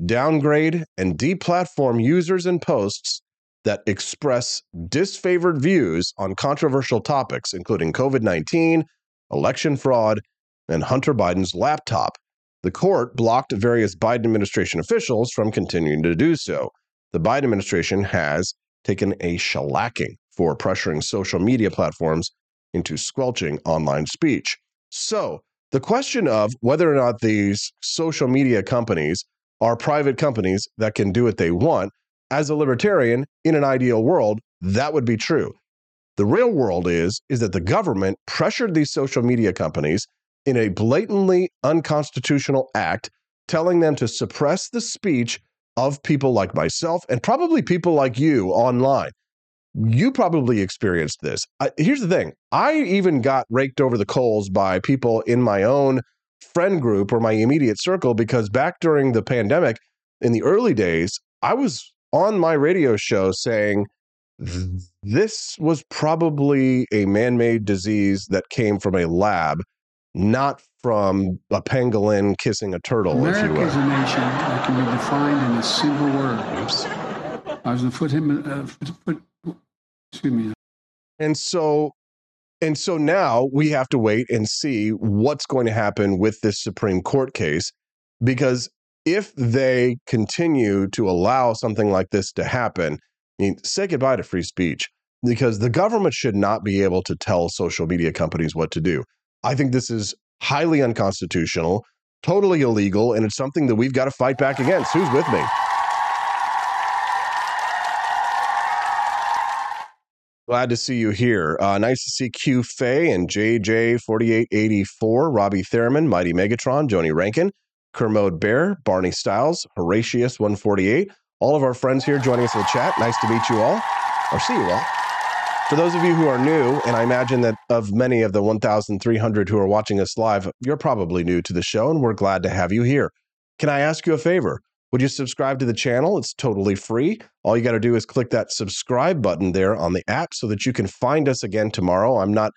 downgrade, and deplatform users and posts that express disfavored views on controversial topics, including COVID 19, election fraud, and Hunter Biden's laptop. The court blocked various Biden administration officials from continuing to do so. The Biden administration has taken a shellacking for pressuring social media platforms into squelching online speech. So, the question of whether or not these social media companies are private companies that can do what they want, as a libertarian, in an ideal world, that would be true. The real world is is that the government pressured these social media companies in a blatantly unconstitutional act, telling them to suppress the speech of people like myself and probably people like you online. You probably experienced this. Here's the thing I even got raked over the coals by people in my own friend group or my immediate circle because back during the pandemic, in the early days, I was on my radio show saying, this was probably a man made disease that came from a lab, not from a pangolin kissing a turtle. America is a nation that can be defined in a single word. Oops. I was going to put him, uh, put, excuse me. And so, and so now we have to wait and see what's going to happen with this Supreme Court case, because if they continue to allow something like this to happen, I mean, say goodbye to free speech because the government should not be able to tell social media companies what to do. I think this is highly unconstitutional, totally illegal, and it's something that we've got to fight back against. Who's with me? Glad to see you here. Uh, nice to see Q Fay and JJ4884, Robbie Thurman, Mighty Megatron, Joni Rankin, Kermode Bear, Barney Styles, Horatius148, all of our friends here joining us in the chat. Nice to meet you all, or see you all. For those of you who are new, and I imagine that of many of the 1,300 who are watching us live, you're probably new to the show, and we're glad to have you here. Can I ask you a favor? Would you subscribe to the channel? It's totally free. All you got to do is click that subscribe button there on the app so that you can find us again tomorrow. I'm not,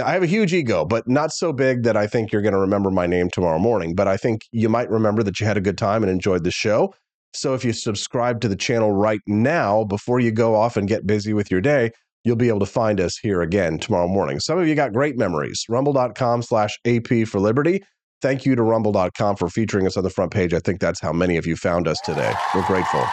I have a huge ego, but not so big that I think you're going to remember my name tomorrow morning. But I think you might remember that you had a good time and enjoyed the show. So if you subscribe to the channel right now, before you go off and get busy with your day, you'll be able to find us here again tomorrow morning. Some of you got great memories. Rumble.com slash AP for Liberty. Thank you to rumble.com for featuring us on the front page. I think that's how many of you found us today. We're grateful.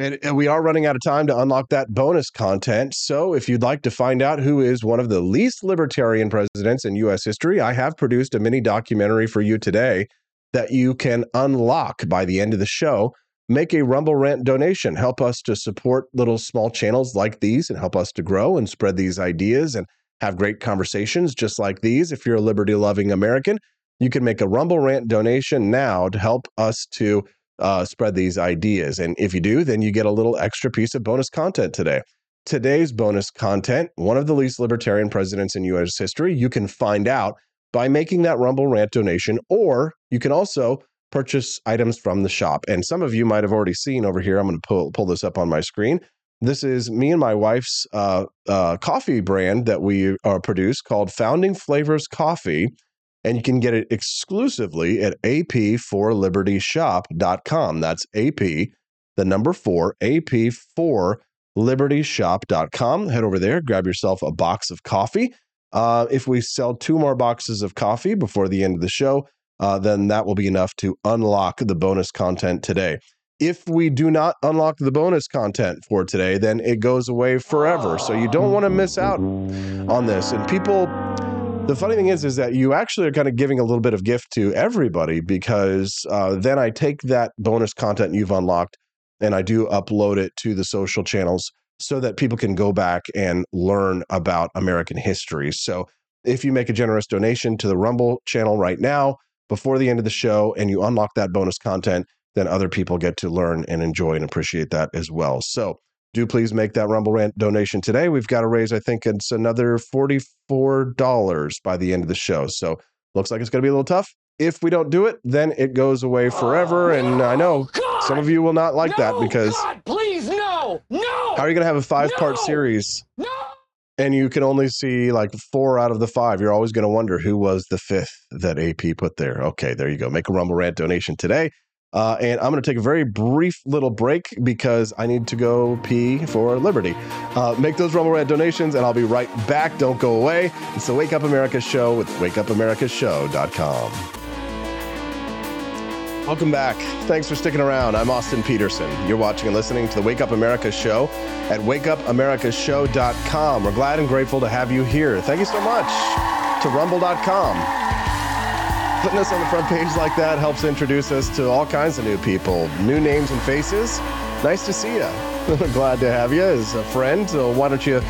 And, and, we are running out of time to unlock that bonus content. So, if you'd like to find out who is one of the least libertarian presidents in U.S. history, I have produced a mini documentary for you today that you can unlock by the end of the show. Make a Rumble Rant donation. Help us to support little small channels like these and help us to grow and spread these ideas and have great conversations just like these. If you're a liberty loving American, you can make a Rumble Rant donation now to help us to uh, spread these ideas. And if you do, then you get a little extra piece of bonus content today. Today's bonus content, one of the least libertarian presidents in US history, you can find out by making that Rumble Rant donation, or you can also purchase items from the shop. And some of you might have already seen over here. I'm going to pull, pull this up on my screen. This is me and my wife's uh, uh, coffee brand that we uh, produce called Founding Flavors Coffee and you can get it exclusively at ap4libertyshop.com. That's AP, the number four, ap4libertyshop.com. Head over there, grab yourself a box of coffee. Uh, if we sell two more boxes of coffee before the end of the show, uh, then that will be enough to unlock the bonus content today. If we do not unlock the bonus content for today, then it goes away forever. So you don't want to miss out on this. And people the funny thing is, is that you actually are kind of giving a little bit of gift to everybody because uh, then I take that bonus content you've unlocked and I do upload it to the social channels so that people can go back and learn about American history. So if you make a generous donation to the Rumble channel right now before the end of the show and you unlock that bonus content, then other people get to learn and enjoy and appreciate that as well. So do please make that Rumble Rant donation today. We've got to raise, I think it's another $44 by the end of the show. So looks like it's going to be a little tough. If we don't do it, then it goes away oh, forever. and I know God, some of you will not like no, that because. God, please, no, no. How are you going to have a five part no, series? No. And you can only see like four out of the five. You're always going to wonder who was the fifth that AP put there. Okay, there you go. Make a Rumble Rant donation today. Uh, and I'm going to take a very brief little break because I need to go pee for Liberty. Uh, make those Rumble Rant donations, and I'll be right back. Don't go away. It's the Wake Up America Show with WakeUpAmericaShow.com. Welcome back. Thanks for sticking around. I'm Austin Petersen. You're watching and listening to the Wake Up America Show at WakeUpAmericaShow.com. We're glad and grateful to have you here. Thank you so much to Rumble.com putting us on the front page like that helps introduce us to all kinds of new people, new names and faces. Nice to see you. Glad to have you as a friend. So why don't you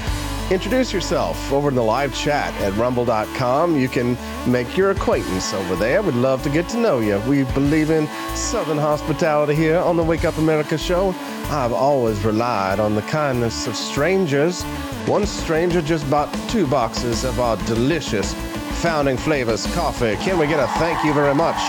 introduce yourself over in the live chat at rumble.com. You can make your acquaintance over there. We'd love to get to know you. We believe in Southern hospitality here on the Wake Up America show. I've always relied on the kindness of strangers. One stranger just bought two boxes of our delicious Founding Flavors Coffee. Can we get a thank you very much?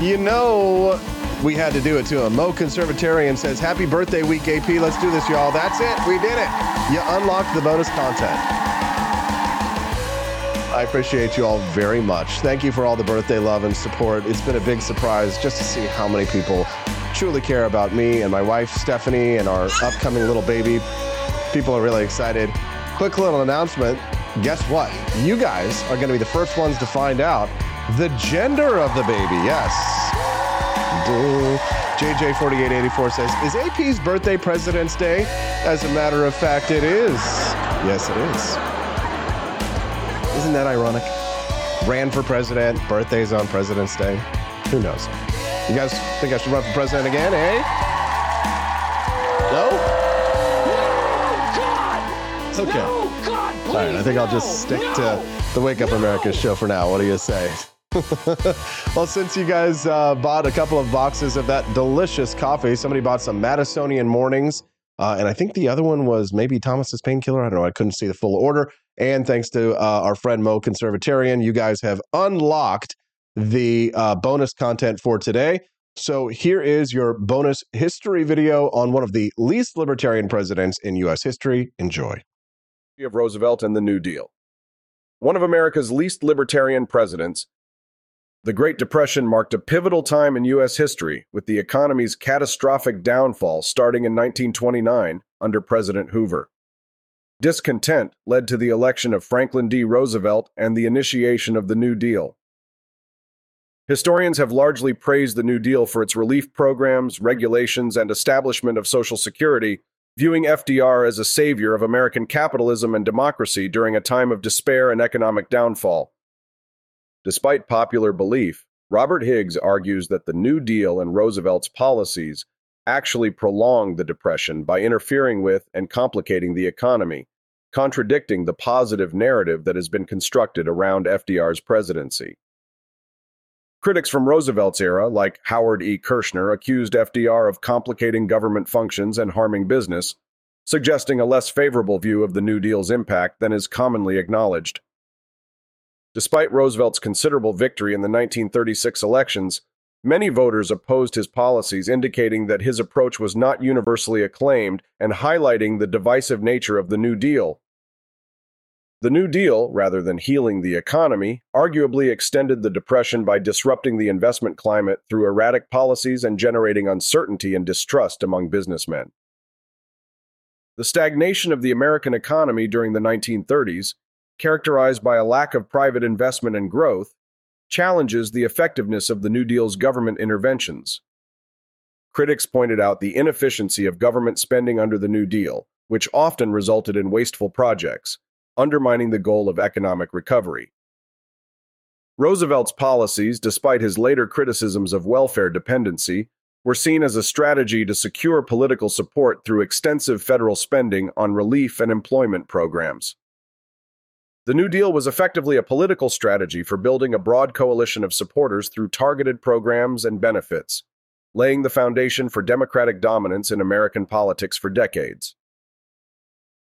You know, we had to do it to him. Mo Conservatarian says, Happy birthday week, AP. Let's do this, y'all. That's it. We did it. You unlocked the bonus content. I appreciate you all very much. Thank you for all the birthday love and support. It's been a big surprise just to see how many people truly care about me and my wife, Stephanie, and our upcoming little baby. People are really excited quick little announcement. Guess what? You guys are going to be the first ones to find out the gender of the baby. Yes. JJ4884 says, Is AP's birthday President's Day? As a matter of fact, it is. Yes, it is. Isn't that ironic? Ran for president, birthday's on President's Day. Who knows? You guys think I should run for president again, eh? Okay. No, God, please, All right, I think no, I'll just stick no, to the Wake Up America show for now. What do you say? well, since you guys uh, bought a couple of boxes of that delicious coffee, somebody bought some Madisonian Mornings. Uh, and I think the other one was maybe Thomas's Painkiller. I don't know. I couldn't see the full order. And thanks to uh, our friend Mo Conservatarian, you guys have unlocked the uh, bonus content for today. So here is your bonus history video on one of the least libertarian presidents in U.S. history. Enjoy of Roosevelt and the New Deal. One of America's least libertarian presidents, the Great Depression marked a pivotal time in U.S. history, with the economy's catastrophic downfall starting in 1929 under President Hoover. Discontent led to the election of Franklin D. Roosevelt and the initiation of the New Deal. Historians have largely praised the New Deal for its relief programs, regulations, and establishment of Social Security, viewing FDR as a savior of American capitalism and democracy during a time of despair and economic downfall. Despite popular belief, Robert Higgs argues that the New Deal and Roosevelt's policies actually prolonged the Depression by interfering with and complicating the economy, contradicting the positive narrative that has been constructed around FDR's presidency. Critics from Roosevelt's era, like Howard E. Kershner, accused FDR of complicating government functions and harming business, suggesting a less favorable view of the New Deal's impact than is commonly acknowledged. Despite Roosevelt's considerable victory in the 1936 elections, many voters opposed his policies, indicating that his approach was not universally acclaimed and highlighting the divisive nature of the New Deal, the New Deal, rather than healing the economy, arguably extended the Depression by disrupting the investment climate through erratic policies and generating uncertainty and distrust among businessmen. The stagnation of the American economy during the 1930s, characterized by a lack of private investment and growth, challenges the effectiveness of the New Deal's government interventions. Critics pointed out the inefficiency of government spending under the New Deal, which often resulted in wasteful projects undermining the goal of economic recovery. Roosevelt's policies, despite his later criticisms of welfare dependency, were seen as a strategy to secure political support through extensive federal spending on relief and employment programs. The New Deal was effectively a political strategy for building a broad coalition of supporters through targeted programs and benefits, laying the foundation for democratic dominance in American politics for decades.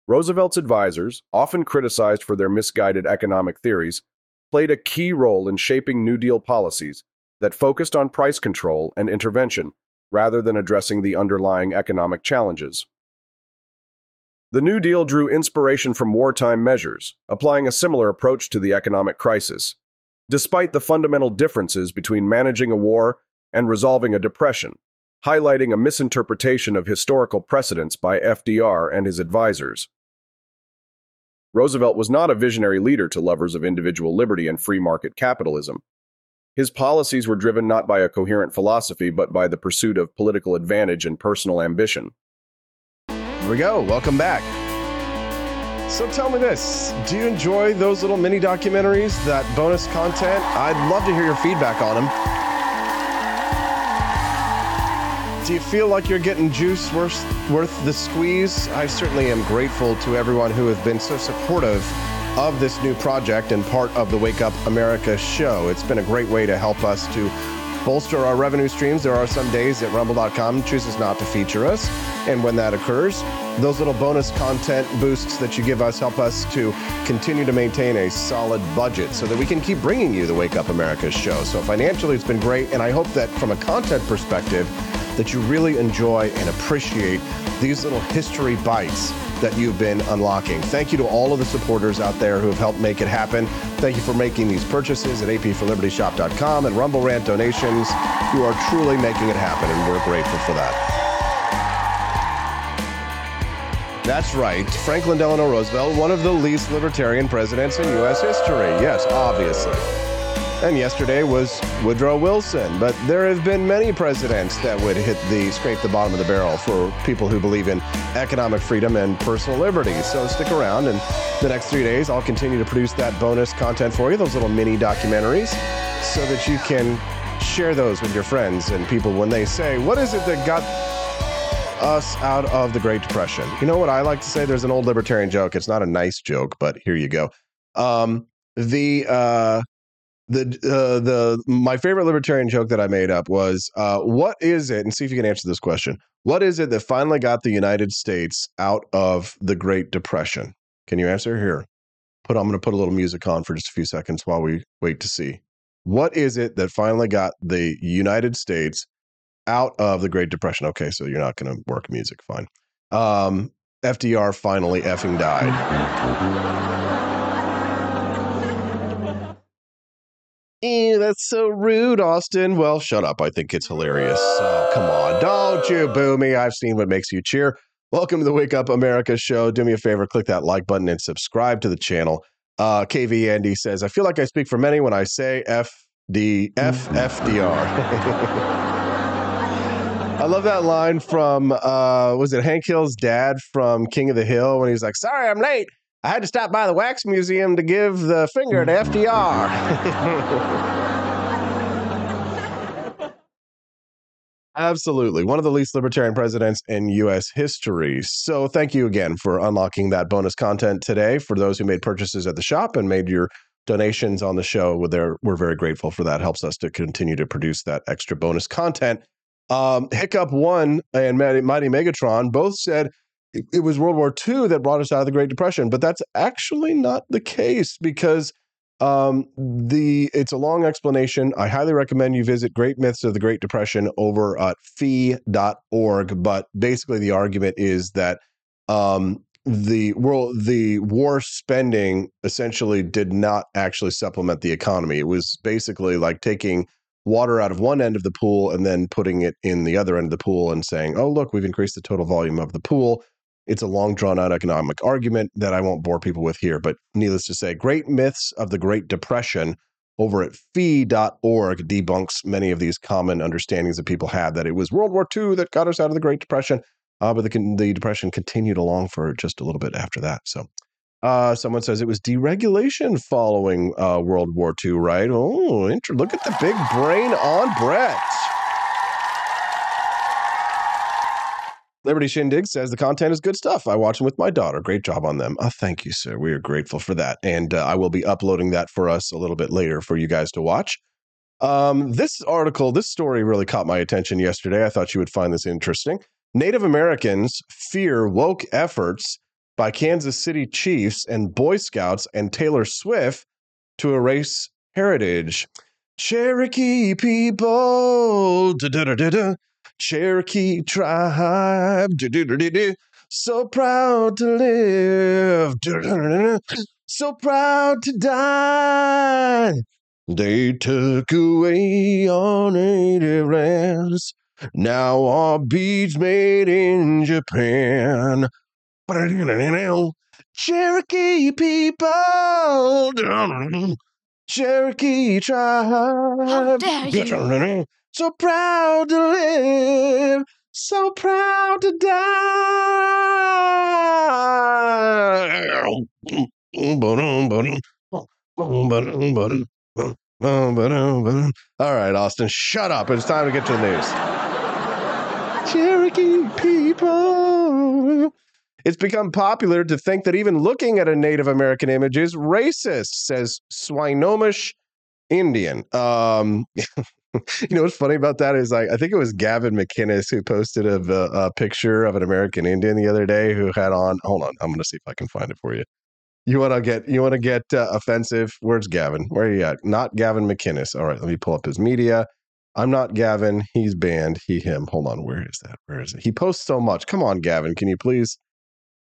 Roosevelt's advisors, often criticized for their misguided economic theories, played a key role in shaping New Deal policies that focused on price control and intervention rather than addressing the underlying economic challenges. The New Deal drew inspiration from wartime measures, applying a similar approach to the economic crisis, despite the fundamental differences between managing a war and resolving a depression, highlighting a misinterpretation of historical precedents by FDR and his advisors. Roosevelt was not a visionary leader to lovers of individual liberty and free market capitalism. His policies were driven not by a coherent philosophy, but by the pursuit of political advantage and personal ambition. Here we go. Welcome back. So tell me this Do you enjoy those little mini documentaries, that bonus content? I'd love to hear your feedback on them. Do you feel like you're getting juice worth, worth the squeeze? I certainly am grateful to everyone who has been so supportive of this new project and part of the Wake Up America show. It's been a great way to help us to bolster our revenue streams. There are some days that rumble.com chooses not to feature us. And when that occurs, those little bonus content boosts that you give us help us to continue to maintain a solid budget so that we can keep bringing you the Wake Up America show. So financially, it's been great. And I hope that from a content perspective, that you really enjoy and appreciate these little history bites that you've been unlocking. Thank you to all of the supporters out there who have helped make it happen. Thank you for making these purchases at apforlibertyshop.com and Rumble Rant donations. You are truly making it happen, and we're grateful for that. That's right. Franklin Delano Roosevelt, one of the least libertarian presidents in U.S. history. Yes, obviously. And yesterday was Woodrow Wilson. But there have been many presidents that would hit the scrape the bottom of the barrel for people who believe in economic freedom and personal liberty. So stick around, and the next three days I'll continue to produce that bonus content for you, those little mini documentaries, so that you can share those with your friends and people when they say, What is it that got us out of the Great Depression? You know what I like to say? There's an old libertarian joke. It's not a nice joke, but here you go. Um, the uh, the uh, the my favorite libertarian joke that I made up was uh, what is it? And see if you can answer this question. What is it that finally got the United States out of the Great Depression? Can you answer here? Put I'm going to put a little music on for just a few seconds while we wait to see. What is it that finally got the United States out of the Great Depression? Okay, so you're not going to work music, fine. Um, FDR finally effing died. Ew, that's so rude, Austin. Well, shut up. I think it's hilarious. Come on. Don't you boo me. I've seen what makes you cheer. Welcome to the Wake Up America show. Do me a favor, click that like button and subscribe to the channel. Uh, KV Andy says, I feel like I speak for many when I say FD. I love that line from, uh, was it Hank Hill's dad from King of the Hill when he's like, sorry, I'm late. I had to stop by the wax museum to give the finger to FDR. Absolutely. One of the least libertarian presidents in U.S. history. So, thank you again for unlocking that bonus content today. For those who made purchases at the shop and made your donations on the show, we're very grateful for that. Helps us to continue to produce that extra bonus content. Um, Hiccup One and Mighty, Mighty Megatron both said it, was World War II that brought us out of the Great Depression, but that's actually not the case because um, the it's a long explanation. I highly recommend you visit Great Myths of the Great Depression over at fee.org. But basically, the argument is that um, the world the war spending essentially did not actually supplement the economy. It was basically like taking water out of one end of the pool and then putting it in the other end of the pool and saying, "Oh, look, we've increased the total volume of the pool." It's a long drawn out economic argument that I won't bore people with here, but needless to say, Great Myths of the Great Depression over at fee.org debunks many of these common understandings that people have that it was World War II that got us out of the Great Depression, uh, but the, the Depression continued along for just a little bit after that. So, uh, someone says it was deregulation following uh, World War II, right? Oh, inter- look at the big brain on Brett. Liberty Shindig says the content is good stuff. I watch them with my daughter. Great job on them. Oh, thank you, sir. We are grateful for that. And uh, I will be uploading that for us a little bit later for you guys to watch. Um, this article, this story really caught my attention yesterday. I thought you would find this interesting. Native Americans fear woke efforts by Kansas City Chiefs and Boy Scouts and Taylor Swift to erase heritage. Cherokee people, Cherokee tribe. Do-do-do-do-do. So proud to live. So proud to die. They took away our native lands. Now our beads made in Japan. Cherokee people, Cherokee tribe. How dare you. So proud to live, so proud to die. All right, Austin, shut up. It's time to get to the news. Cherokee people. It's become popular to think that even looking at a Native American image is racist, says Swinomish Indian. Um, you know what's funny about that is like I think it was Gavin McInnes who posted a, a picture of an American Indian the other day who had on. Hold on, I'm to see if I can find it for you. You want to get you want to get uh, offensive? Where's Gavin? Where are you at? Not Gavin McInnes. All right, let me pull up his media. I'm not Gavin. He's banned. He him. Hold on. Where is that? Where is it? He posts so much. Come on, Gavin. Can you please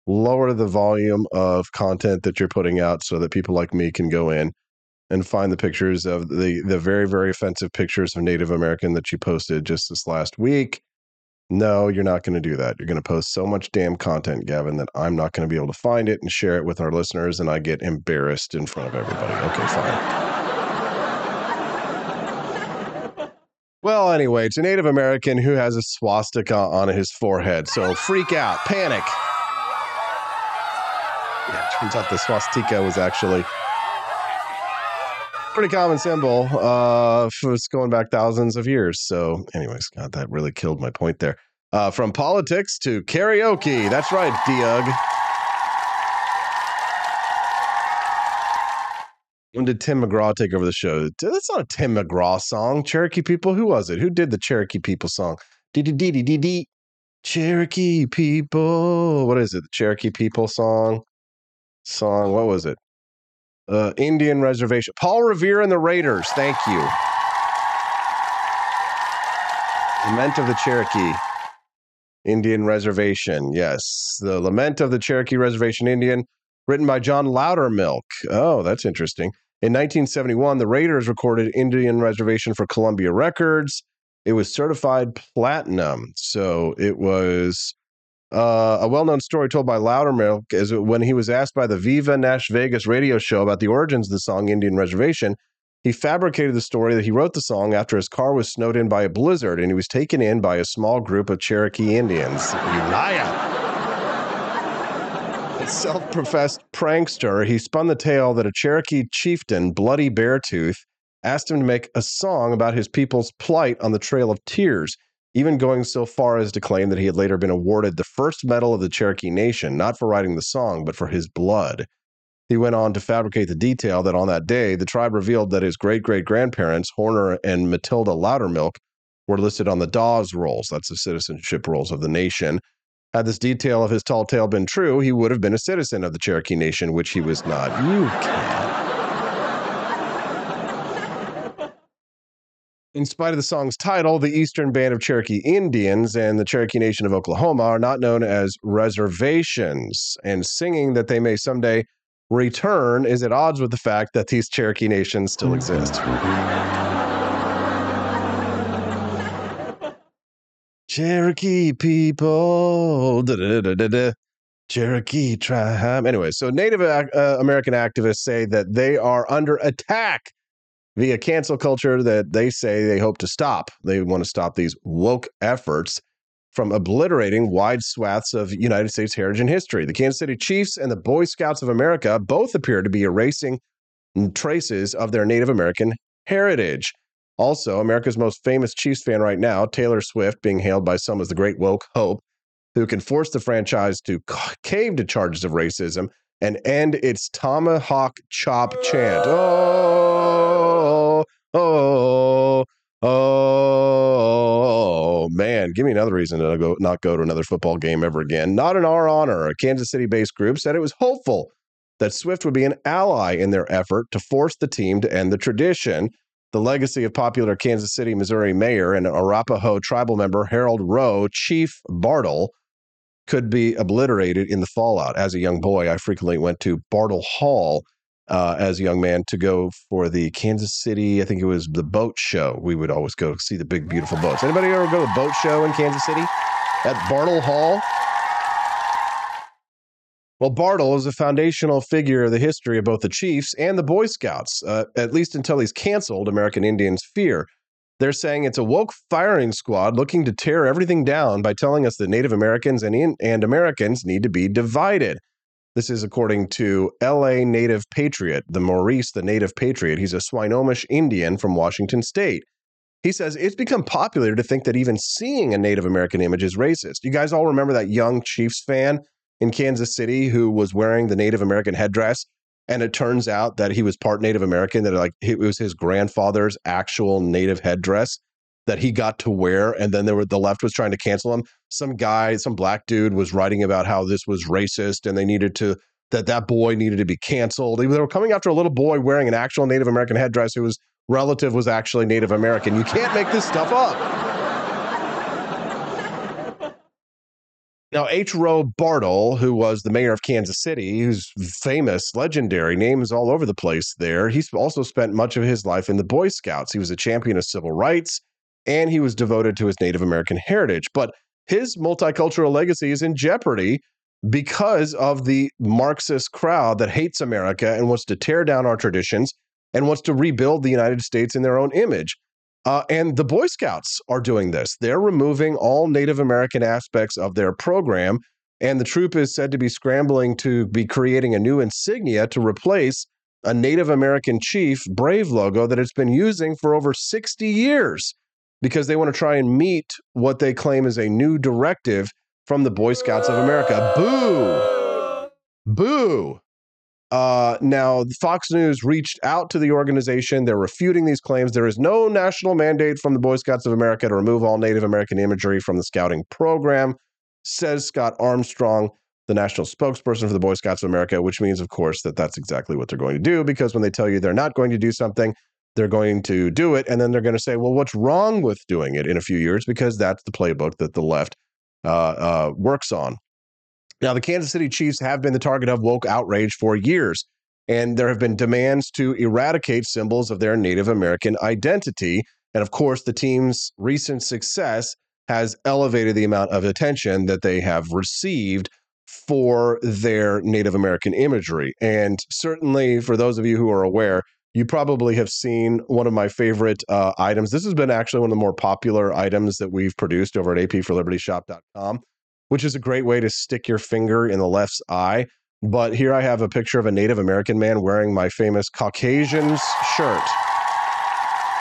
lower the volume of content that you're putting out so that people like me can go in and find the pictures of the the very very offensive pictures of Native American that you posted just this last week. No, you're not going to do that. You're going to post so much damn content, Gavin, that I'm not going to be able to find it and share it with our listeners, and I get embarrassed in front of everybody. Okay, fine. Well, anyway, it's a Native American who has a swastika on his forehead. So freak out, panic. Yeah, turns out the swastika was actually pretty common symbol. Uh, it's going back thousands of years. So, anyways, God, that really killed my point there. Uh, from politics to karaoke. That's right, Doug. When did Tim McGraw take over the show? That's not a Tim McGraw song. Cherokee People. Who was it? Who did the Cherokee People song? Dee. Cherokee People. What is it? The Cherokee People song. Song. What was it? Uh, Indian Reservation. Paul Revere and the Raiders. Thank you. Lament of the Cherokee Indian Reservation. Yes. The Lament of the Cherokee Reservation Indian, written by John Loudermilk. Oh, that's interesting. In 1971, the Raiders recorded Indian Reservation for Columbia Records. It was certified platinum. So it was uh, a well known story told by Loudermilk is when he was asked by the Viva Nash Vegas radio show about the origins of the song Indian Reservation, he fabricated the story that he wrote the song after his car was snowed in by a blizzard and he was taken in by a small group of Cherokee Indians. You liar! A self professed prankster, he spun the tale that a Cherokee chieftain, Bloody Beartooth, asked him to make a song about his people's plight on the Trail of Tears even going so far as to claim that he had later been awarded the first medal of the Cherokee Nation, not for writing the song, but for his blood. He went on to fabricate the detail that on that day, the tribe revealed that his great great grandparents, Horner and Matilda Loudermilk, were listed on the Dawes rolls, that's the citizenship rolls of the nation. Had this detail of his tall tale been true, he would have been a citizen of the Cherokee Nation, which he was not. You can't. In spite of the song's title, the Eastern Band of Cherokee Indians and the Cherokee Nation of Oklahoma are not known as reservations, and singing that they may someday return is at odds with the fact that these Cherokee nations still exist. Cherokee people, da-da-da-da-da. Cherokee tribe. Anyway, so Native uh, American activists say that they are under attack via cancel culture that they say they hope to stop. They want to stop these woke efforts from obliterating wide swaths of United States heritage and history. The Kansas City Chiefs and the Boy Scouts of America both appear to be erasing traces of their Native American heritage. Also, America's most famous Chiefs fan right now, Taylor Swift, being hailed by some as the great woke hope, who can force the franchise to cave to charges of racism and end its tomahawk chop chant. Oh, oh, oh, man. Give me another reason to go, not go to another football game ever again. Not in our honor. A Kansas City based group said it was hopeful that Swift would be an ally in their effort to force the team to end the tradition. The legacy of popular Kansas City, Missouri mayor and Arapaho tribal member Harold Roe, Chief Bartle, could be obliterated in the fallout. As a young boy, I frequently went to Bartle Hall uh, as a young man to go for the Kansas City. I think it was the boat show. We would always go see the big, beautiful boats. Anybody ever go to the boat show in Kansas City at Bartle Hall? Well, Bartle is a foundational figure of the history of both the Chiefs and the Boy Scouts, uh, at least until he's canceled American Indians Fear. They're saying it's a woke firing squad looking to tear everything down by telling us that Native Americans and, and Americans need to be divided. This is according to LA Native Patriot, the Maurice, the Native Patriot. He's a Swinomish Indian from Washington State. He says it's become popular to think that even seeing a Native American image is racist. You guys all remember that young Chiefs fan in Kansas City who was wearing the Native American headdress. And it turns out that he was part Native American, that like it was his grandfather's actual native headdress that he got to wear. And then there were the left was trying to cancel him. Some guy, some black dude was writing about how this was racist and they needed to that that boy needed to be canceled. They were coming after a little boy wearing an actual Native American headdress whose relative was actually Native American. You can't make this stuff up. Now, H. Roe Bartle, who was the mayor of Kansas City, who's famous, legendary, names all over the place there, he's also spent much of his life in the Boy Scouts. He was a champion of civil rights and he was devoted to his Native American heritage. But his multicultural legacy is in jeopardy because of the Marxist crowd that hates America and wants to tear down our traditions and wants to rebuild the United States in their own image. Uh, and the Boy Scouts are doing this. They're removing all Native American aspects of their program. And the troop is said to be scrambling to be creating a new insignia to replace a Native American chief Brave logo that it's been using for over 60 years because they want to try and meet what they claim is a new directive from the Boy Scouts of America. Boo! Boo! Uh, now, Fox News reached out to the organization. They're refuting these claims. There is no national mandate from the Boy Scouts of America to remove all Native American imagery from the scouting program, says Scott Armstrong, the national spokesperson for the Boy Scouts of America, which means, of course, that that's exactly what they're going to do because when they tell you they're not going to do something, they're going to do it. And then they're going to say, well, what's wrong with doing it in a few years? Because that's the playbook that the left uh, uh, works on. Now, the Kansas City Chiefs have been the target of woke outrage for years, and there have been demands to eradicate symbols of their Native American identity. And of course, the team's recent success has elevated the amount of attention that they have received for their Native American imagery. And certainly, for those of you who are aware, you probably have seen one of my favorite uh, items. This has been actually one of the more popular items that we've produced over at apforlibertyshop.com which is a great way to stick your finger in the left's eye. But here I have a picture of a Native American man wearing my famous Caucasians shirt.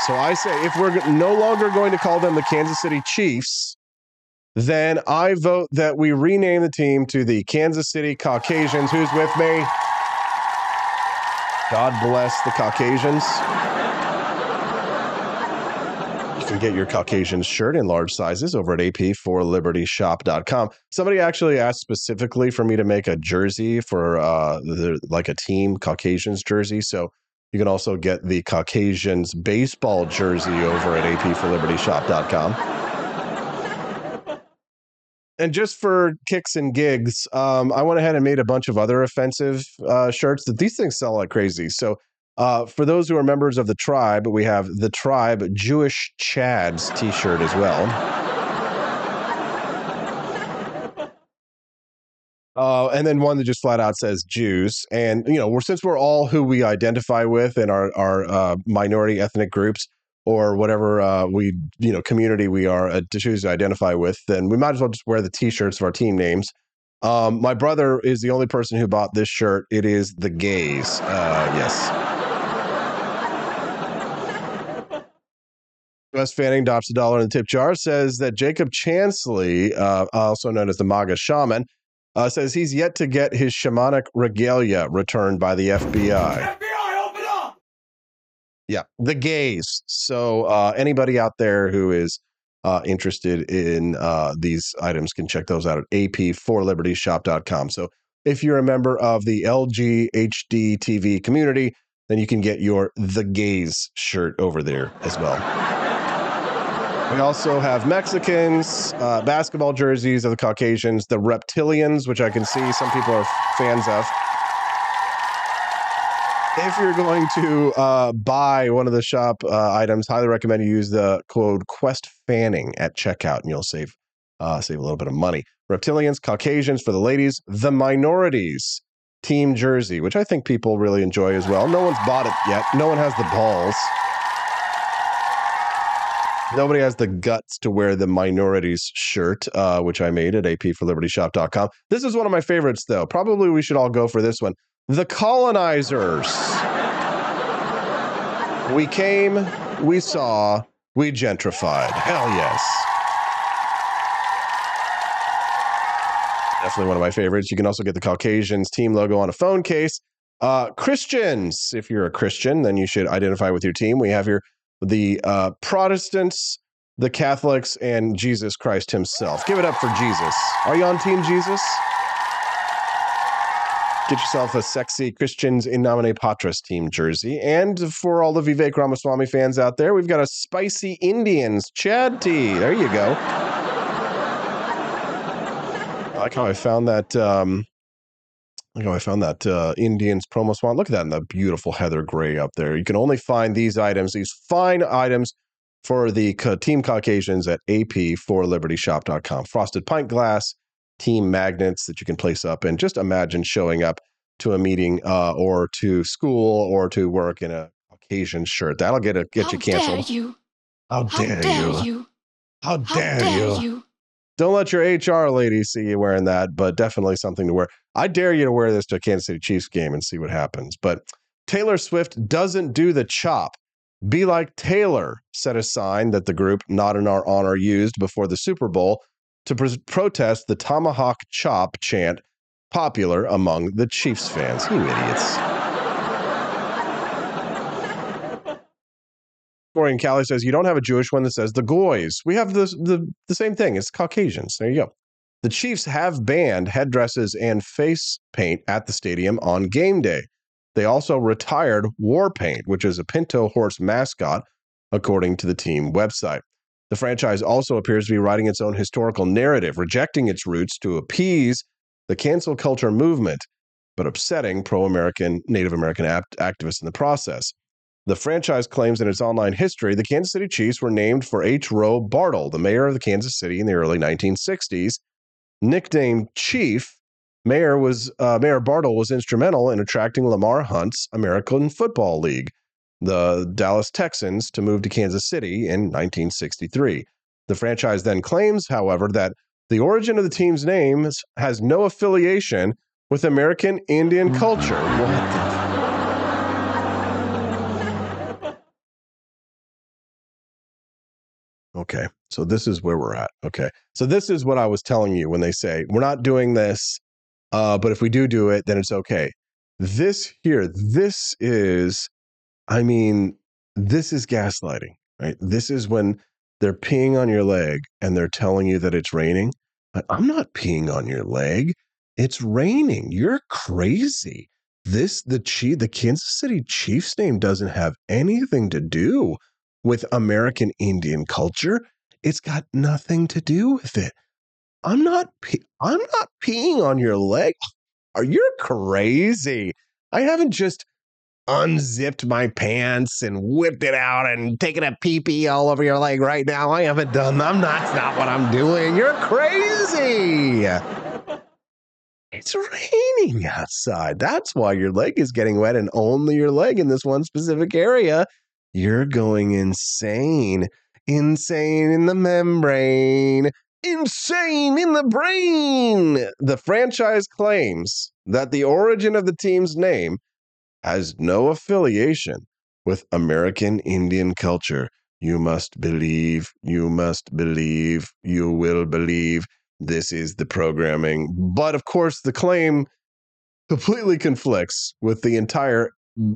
So I say, if we're no longer going to call them the Kansas City Chiefs, then I vote that we rename the team to the Kansas City Caucasians. Who's with me? God bless the Caucasians You can get your Caucasian shirt in large sizes over at ap4libertyshop.com. Somebody actually asked specifically for me to make a jersey for uh, the, like a team Caucasians jersey. So you can also get the Caucasians baseball jersey over at ap4libertyshop.com. And just for kicks and gigs, um, I went ahead and made a bunch of other offensive uh, shirts that these things sell like crazy. So uh, for those who are members of the tribe, we have the tribe Jewish Chads t shirt as well. Uh, and then one that just flat out says Jews. And, you know, we're, since we're all who we identify with in our, our uh, minority ethnic groups or whatever uh, we, you know, community we are uh, to choose to identify with, then we might as well just wear the t shirts of our team names. Um, my brother is the only person who bought this shirt. It is the gays. Uh, yes. West Fanning drops a dollar in the tip jar, says that Jacob Chansley, uh, also known as the MAGA shaman, uh, says he's yet to get his shamanic regalia returned by the FBI. Yeah, the gays. So uh, anybody out there who is uh, interested in uh, these items can check those out at ap4libertyshop.com. So if you're a member of the LGHD TV community, then you can get your The Gays shirt over there as well. We also have Mexicans, uh, basketball jerseys of the Caucasians, the reptilians, which I can see some people are fans of. If you're going to uh, buy one of the shop uh, items, highly recommend you use the code Quest Fanning at checkout, and you'll save uh, save a little bit of money. Reptilians, Caucasians for the ladies, the minorities team jersey, which I think people really enjoy as well. No one's bought it yet. No one has the balls. Nobody has the guts to wear the minorities shirt, uh, which I made at apforlibertyshop.com. This is one of my favorites, though. Probably we should all go for this one. The colonizers. we came, we saw, we gentrified. Hell yes. Definitely one of my favorites. You can also get the Caucasians team logo on a phone case. Uh, Christians, if you're a Christian, then you should identify with your team. We have here the uh, Protestants, the Catholics, and Jesus Christ himself. Give it up for Jesus. Are you on Team Jesus? Get yourself a sexy Christians in nomine Patris team jersey. And for all the Vivek Ramaswamy fans out there, we've got a spicy Indians Chad tee. There you go. I like how I found that. Um, like how I found that uh, Indians promo swan. Look at that in the beautiful heather gray up there. You can only find these items, these fine items for the Team Caucasians at ap4libertyshop.com. Frosted pint glass, team magnets that you can place up, and just imagine showing up to a meeting uh, or to school or to work in a Caucasian shirt. That'll get a, get How you canceled. Dare you? How How dare, dare you? you? How dare, dare you? you? Don't let your HR lady see you wearing that, but definitely something to wear. I dare you to wear this to a Kansas City Chiefs game and see what happens. But Taylor Swift doesn't do the chop. Be like Taylor set a sign that the group Not in Our Honor used before the Super Bowl to pr- protest the Tomahawk Chop chant popular among the Chiefs fans. You idiots. Corey Callie says, You don't have a Jewish one that says the Goys. We have the, the, the same thing. It's Caucasians. There you go. The Chiefs have banned headdresses and face paint at the stadium on game day. They also retired war paint, which is a Pinto horse mascot, according to the team website. The franchise also appears to be writing its own historical narrative, rejecting its roots to appease the cancel culture movement, but upsetting pro American, Native American act- activists in the process. The franchise claims in its online history the Kansas City Chiefs were named for H. Roe Bartle, the mayor of the Kansas City in the early 1960s. Nicknamed Chief, Mayor was uh, Mayor Bartle was instrumental in attracting Lamar Hunt's American Football League, the Dallas Texans, to move to Kansas City in 1963. The franchise then claims, however, that the origin of the team's name has no affiliation with American Indian culture. What Okay. So this is where we're at. Okay. So this is what I was telling you when they say, we're not doing this, uh, but if we do do it, then it's okay. This here, this is, I mean, this is gaslighting, right? This is when they're peeing on your leg and they're telling you that it's raining. But I'm not peeing on your leg. It's raining. You're crazy. This, the Chief, the Kansas City Chiefs name doesn't have anything to do with American Indian culture. It's got nothing to do with it. I'm not pe- I'm not peeing on your leg. Are you crazy? I haven't just unzipped my pants and whipped it out and taken a pee pee all over your leg right now. I haven't done that. I'm not that's not what I'm doing. You're crazy. It's raining outside. That's why your leg is getting wet and only your leg in this one specific area you're going insane. Insane in the membrane. Insane in the brain. The franchise claims that the origin of the team's name has no affiliation with American Indian culture. You must believe, you must believe, you will believe. This is the programming. But of course, the claim completely conflicts with the entire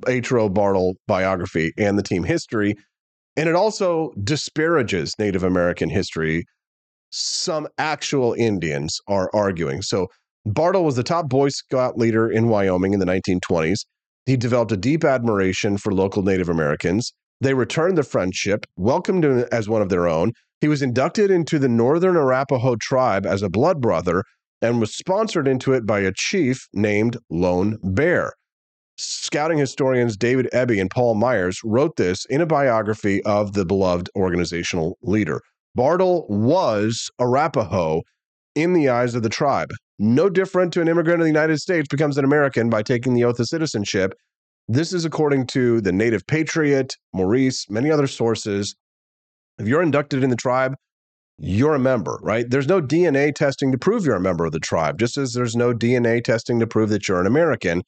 H. Roe Bartle biography and the team history. And it also disparages Native American history. Some actual Indians are arguing. So Bartle was the top Boy Scout leader in Wyoming in the 1920s. He developed a deep admiration for local Native Americans. They returned the friendship, welcomed him as one of their own. He was inducted into the Northern Arapaho tribe as a blood brother and was sponsored into it by a chief named Lone Bear. scouting historians David Eby and Paul Myers wrote this in a biography of the beloved organizational leader. Bartle was Arapaho in the eyes of the tribe. No different to an immigrant in the United States becomes an American by taking the oath of citizenship. This is according to the Native Patriot, Maurice, many other sources. If you're inducted in the tribe, you're a member, right? There's no DNA testing to prove you're a member of the tribe, just as there's no DNA testing to prove that you're an American.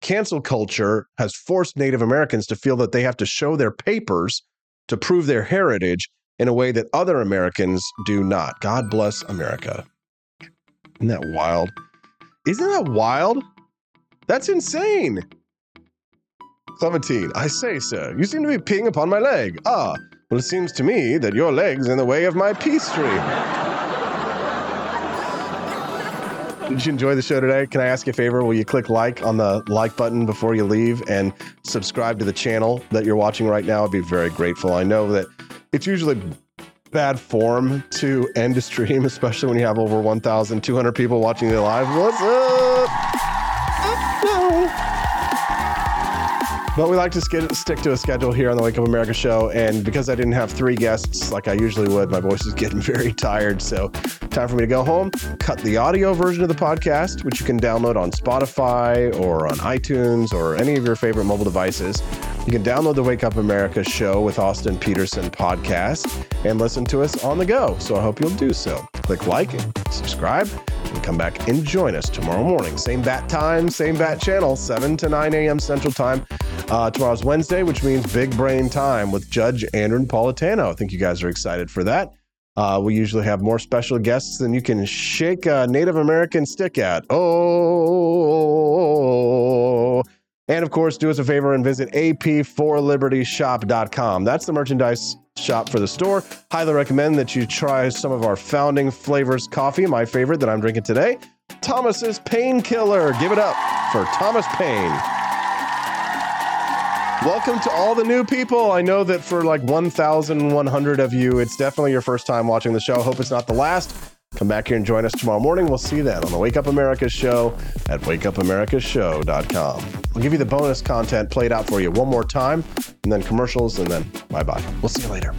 Cancel culture has forced Native Americans to feel that they have to show their papers to prove their heritage in a way that other Americans do not. God bless America. Isn't that wild? Isn't that wild? That's insane. Clementine, I say, sir, you seem to be peeing upon my leg. Ah, well, it seems to me that your leg's in the way of my pee stream. Did you enjoy the show today? Can I ask you a favor? Will you click like on the like button before you leave and subscribe to the channel that you're watching right now? I'd be very grateful. I know that it's usually bad form to end a stream, especially when you have over 1,200 people watching the live. What's up? But we like to sk- stick to a schedule here on the Wake Up America show. And because I didn't have three guests like I usually would, my voice is getting very tired. So, time for me to go home, cut the audio version of the podcast, which you can download on Spotify or on iTunes or any of your favorite mobile devices. You can download the Wake Up America show with Austin Petersen podcast and listen to us on the go. So, I hope you'll do so. Click like and subscribe and come back and join us tomorrow morning. Same bat time, same bat channel, 7 to 9 a.m. Central Time. Uh, tomorrow's Wednesday, which means big brain time with Judge Andrew Napolitano. I think you guys are excited for that. Uh, we usually have more special guests than you can shake a Native American stick at. Oh. And of course, do us a favor and visit ap4libertyshop.com. That's the merchandise shop for the store. Highly recommend that you try some of our founding flavors coffee, my favorite that I'm drinking today. Thomas's Painkiller. Give it up for Thomas Paine. Welcome to all the new people. I know that for like 1,100 of you, it's definitely your first time watching the show. Hope it's not the last. Come back here and join us tomorrow morning. We'll see you then on the Wake Up America show at wakeupAmericashow.com. We'll give you the bonus content played out for you one more time, and then commercials, and then bye bye. We'll see you later.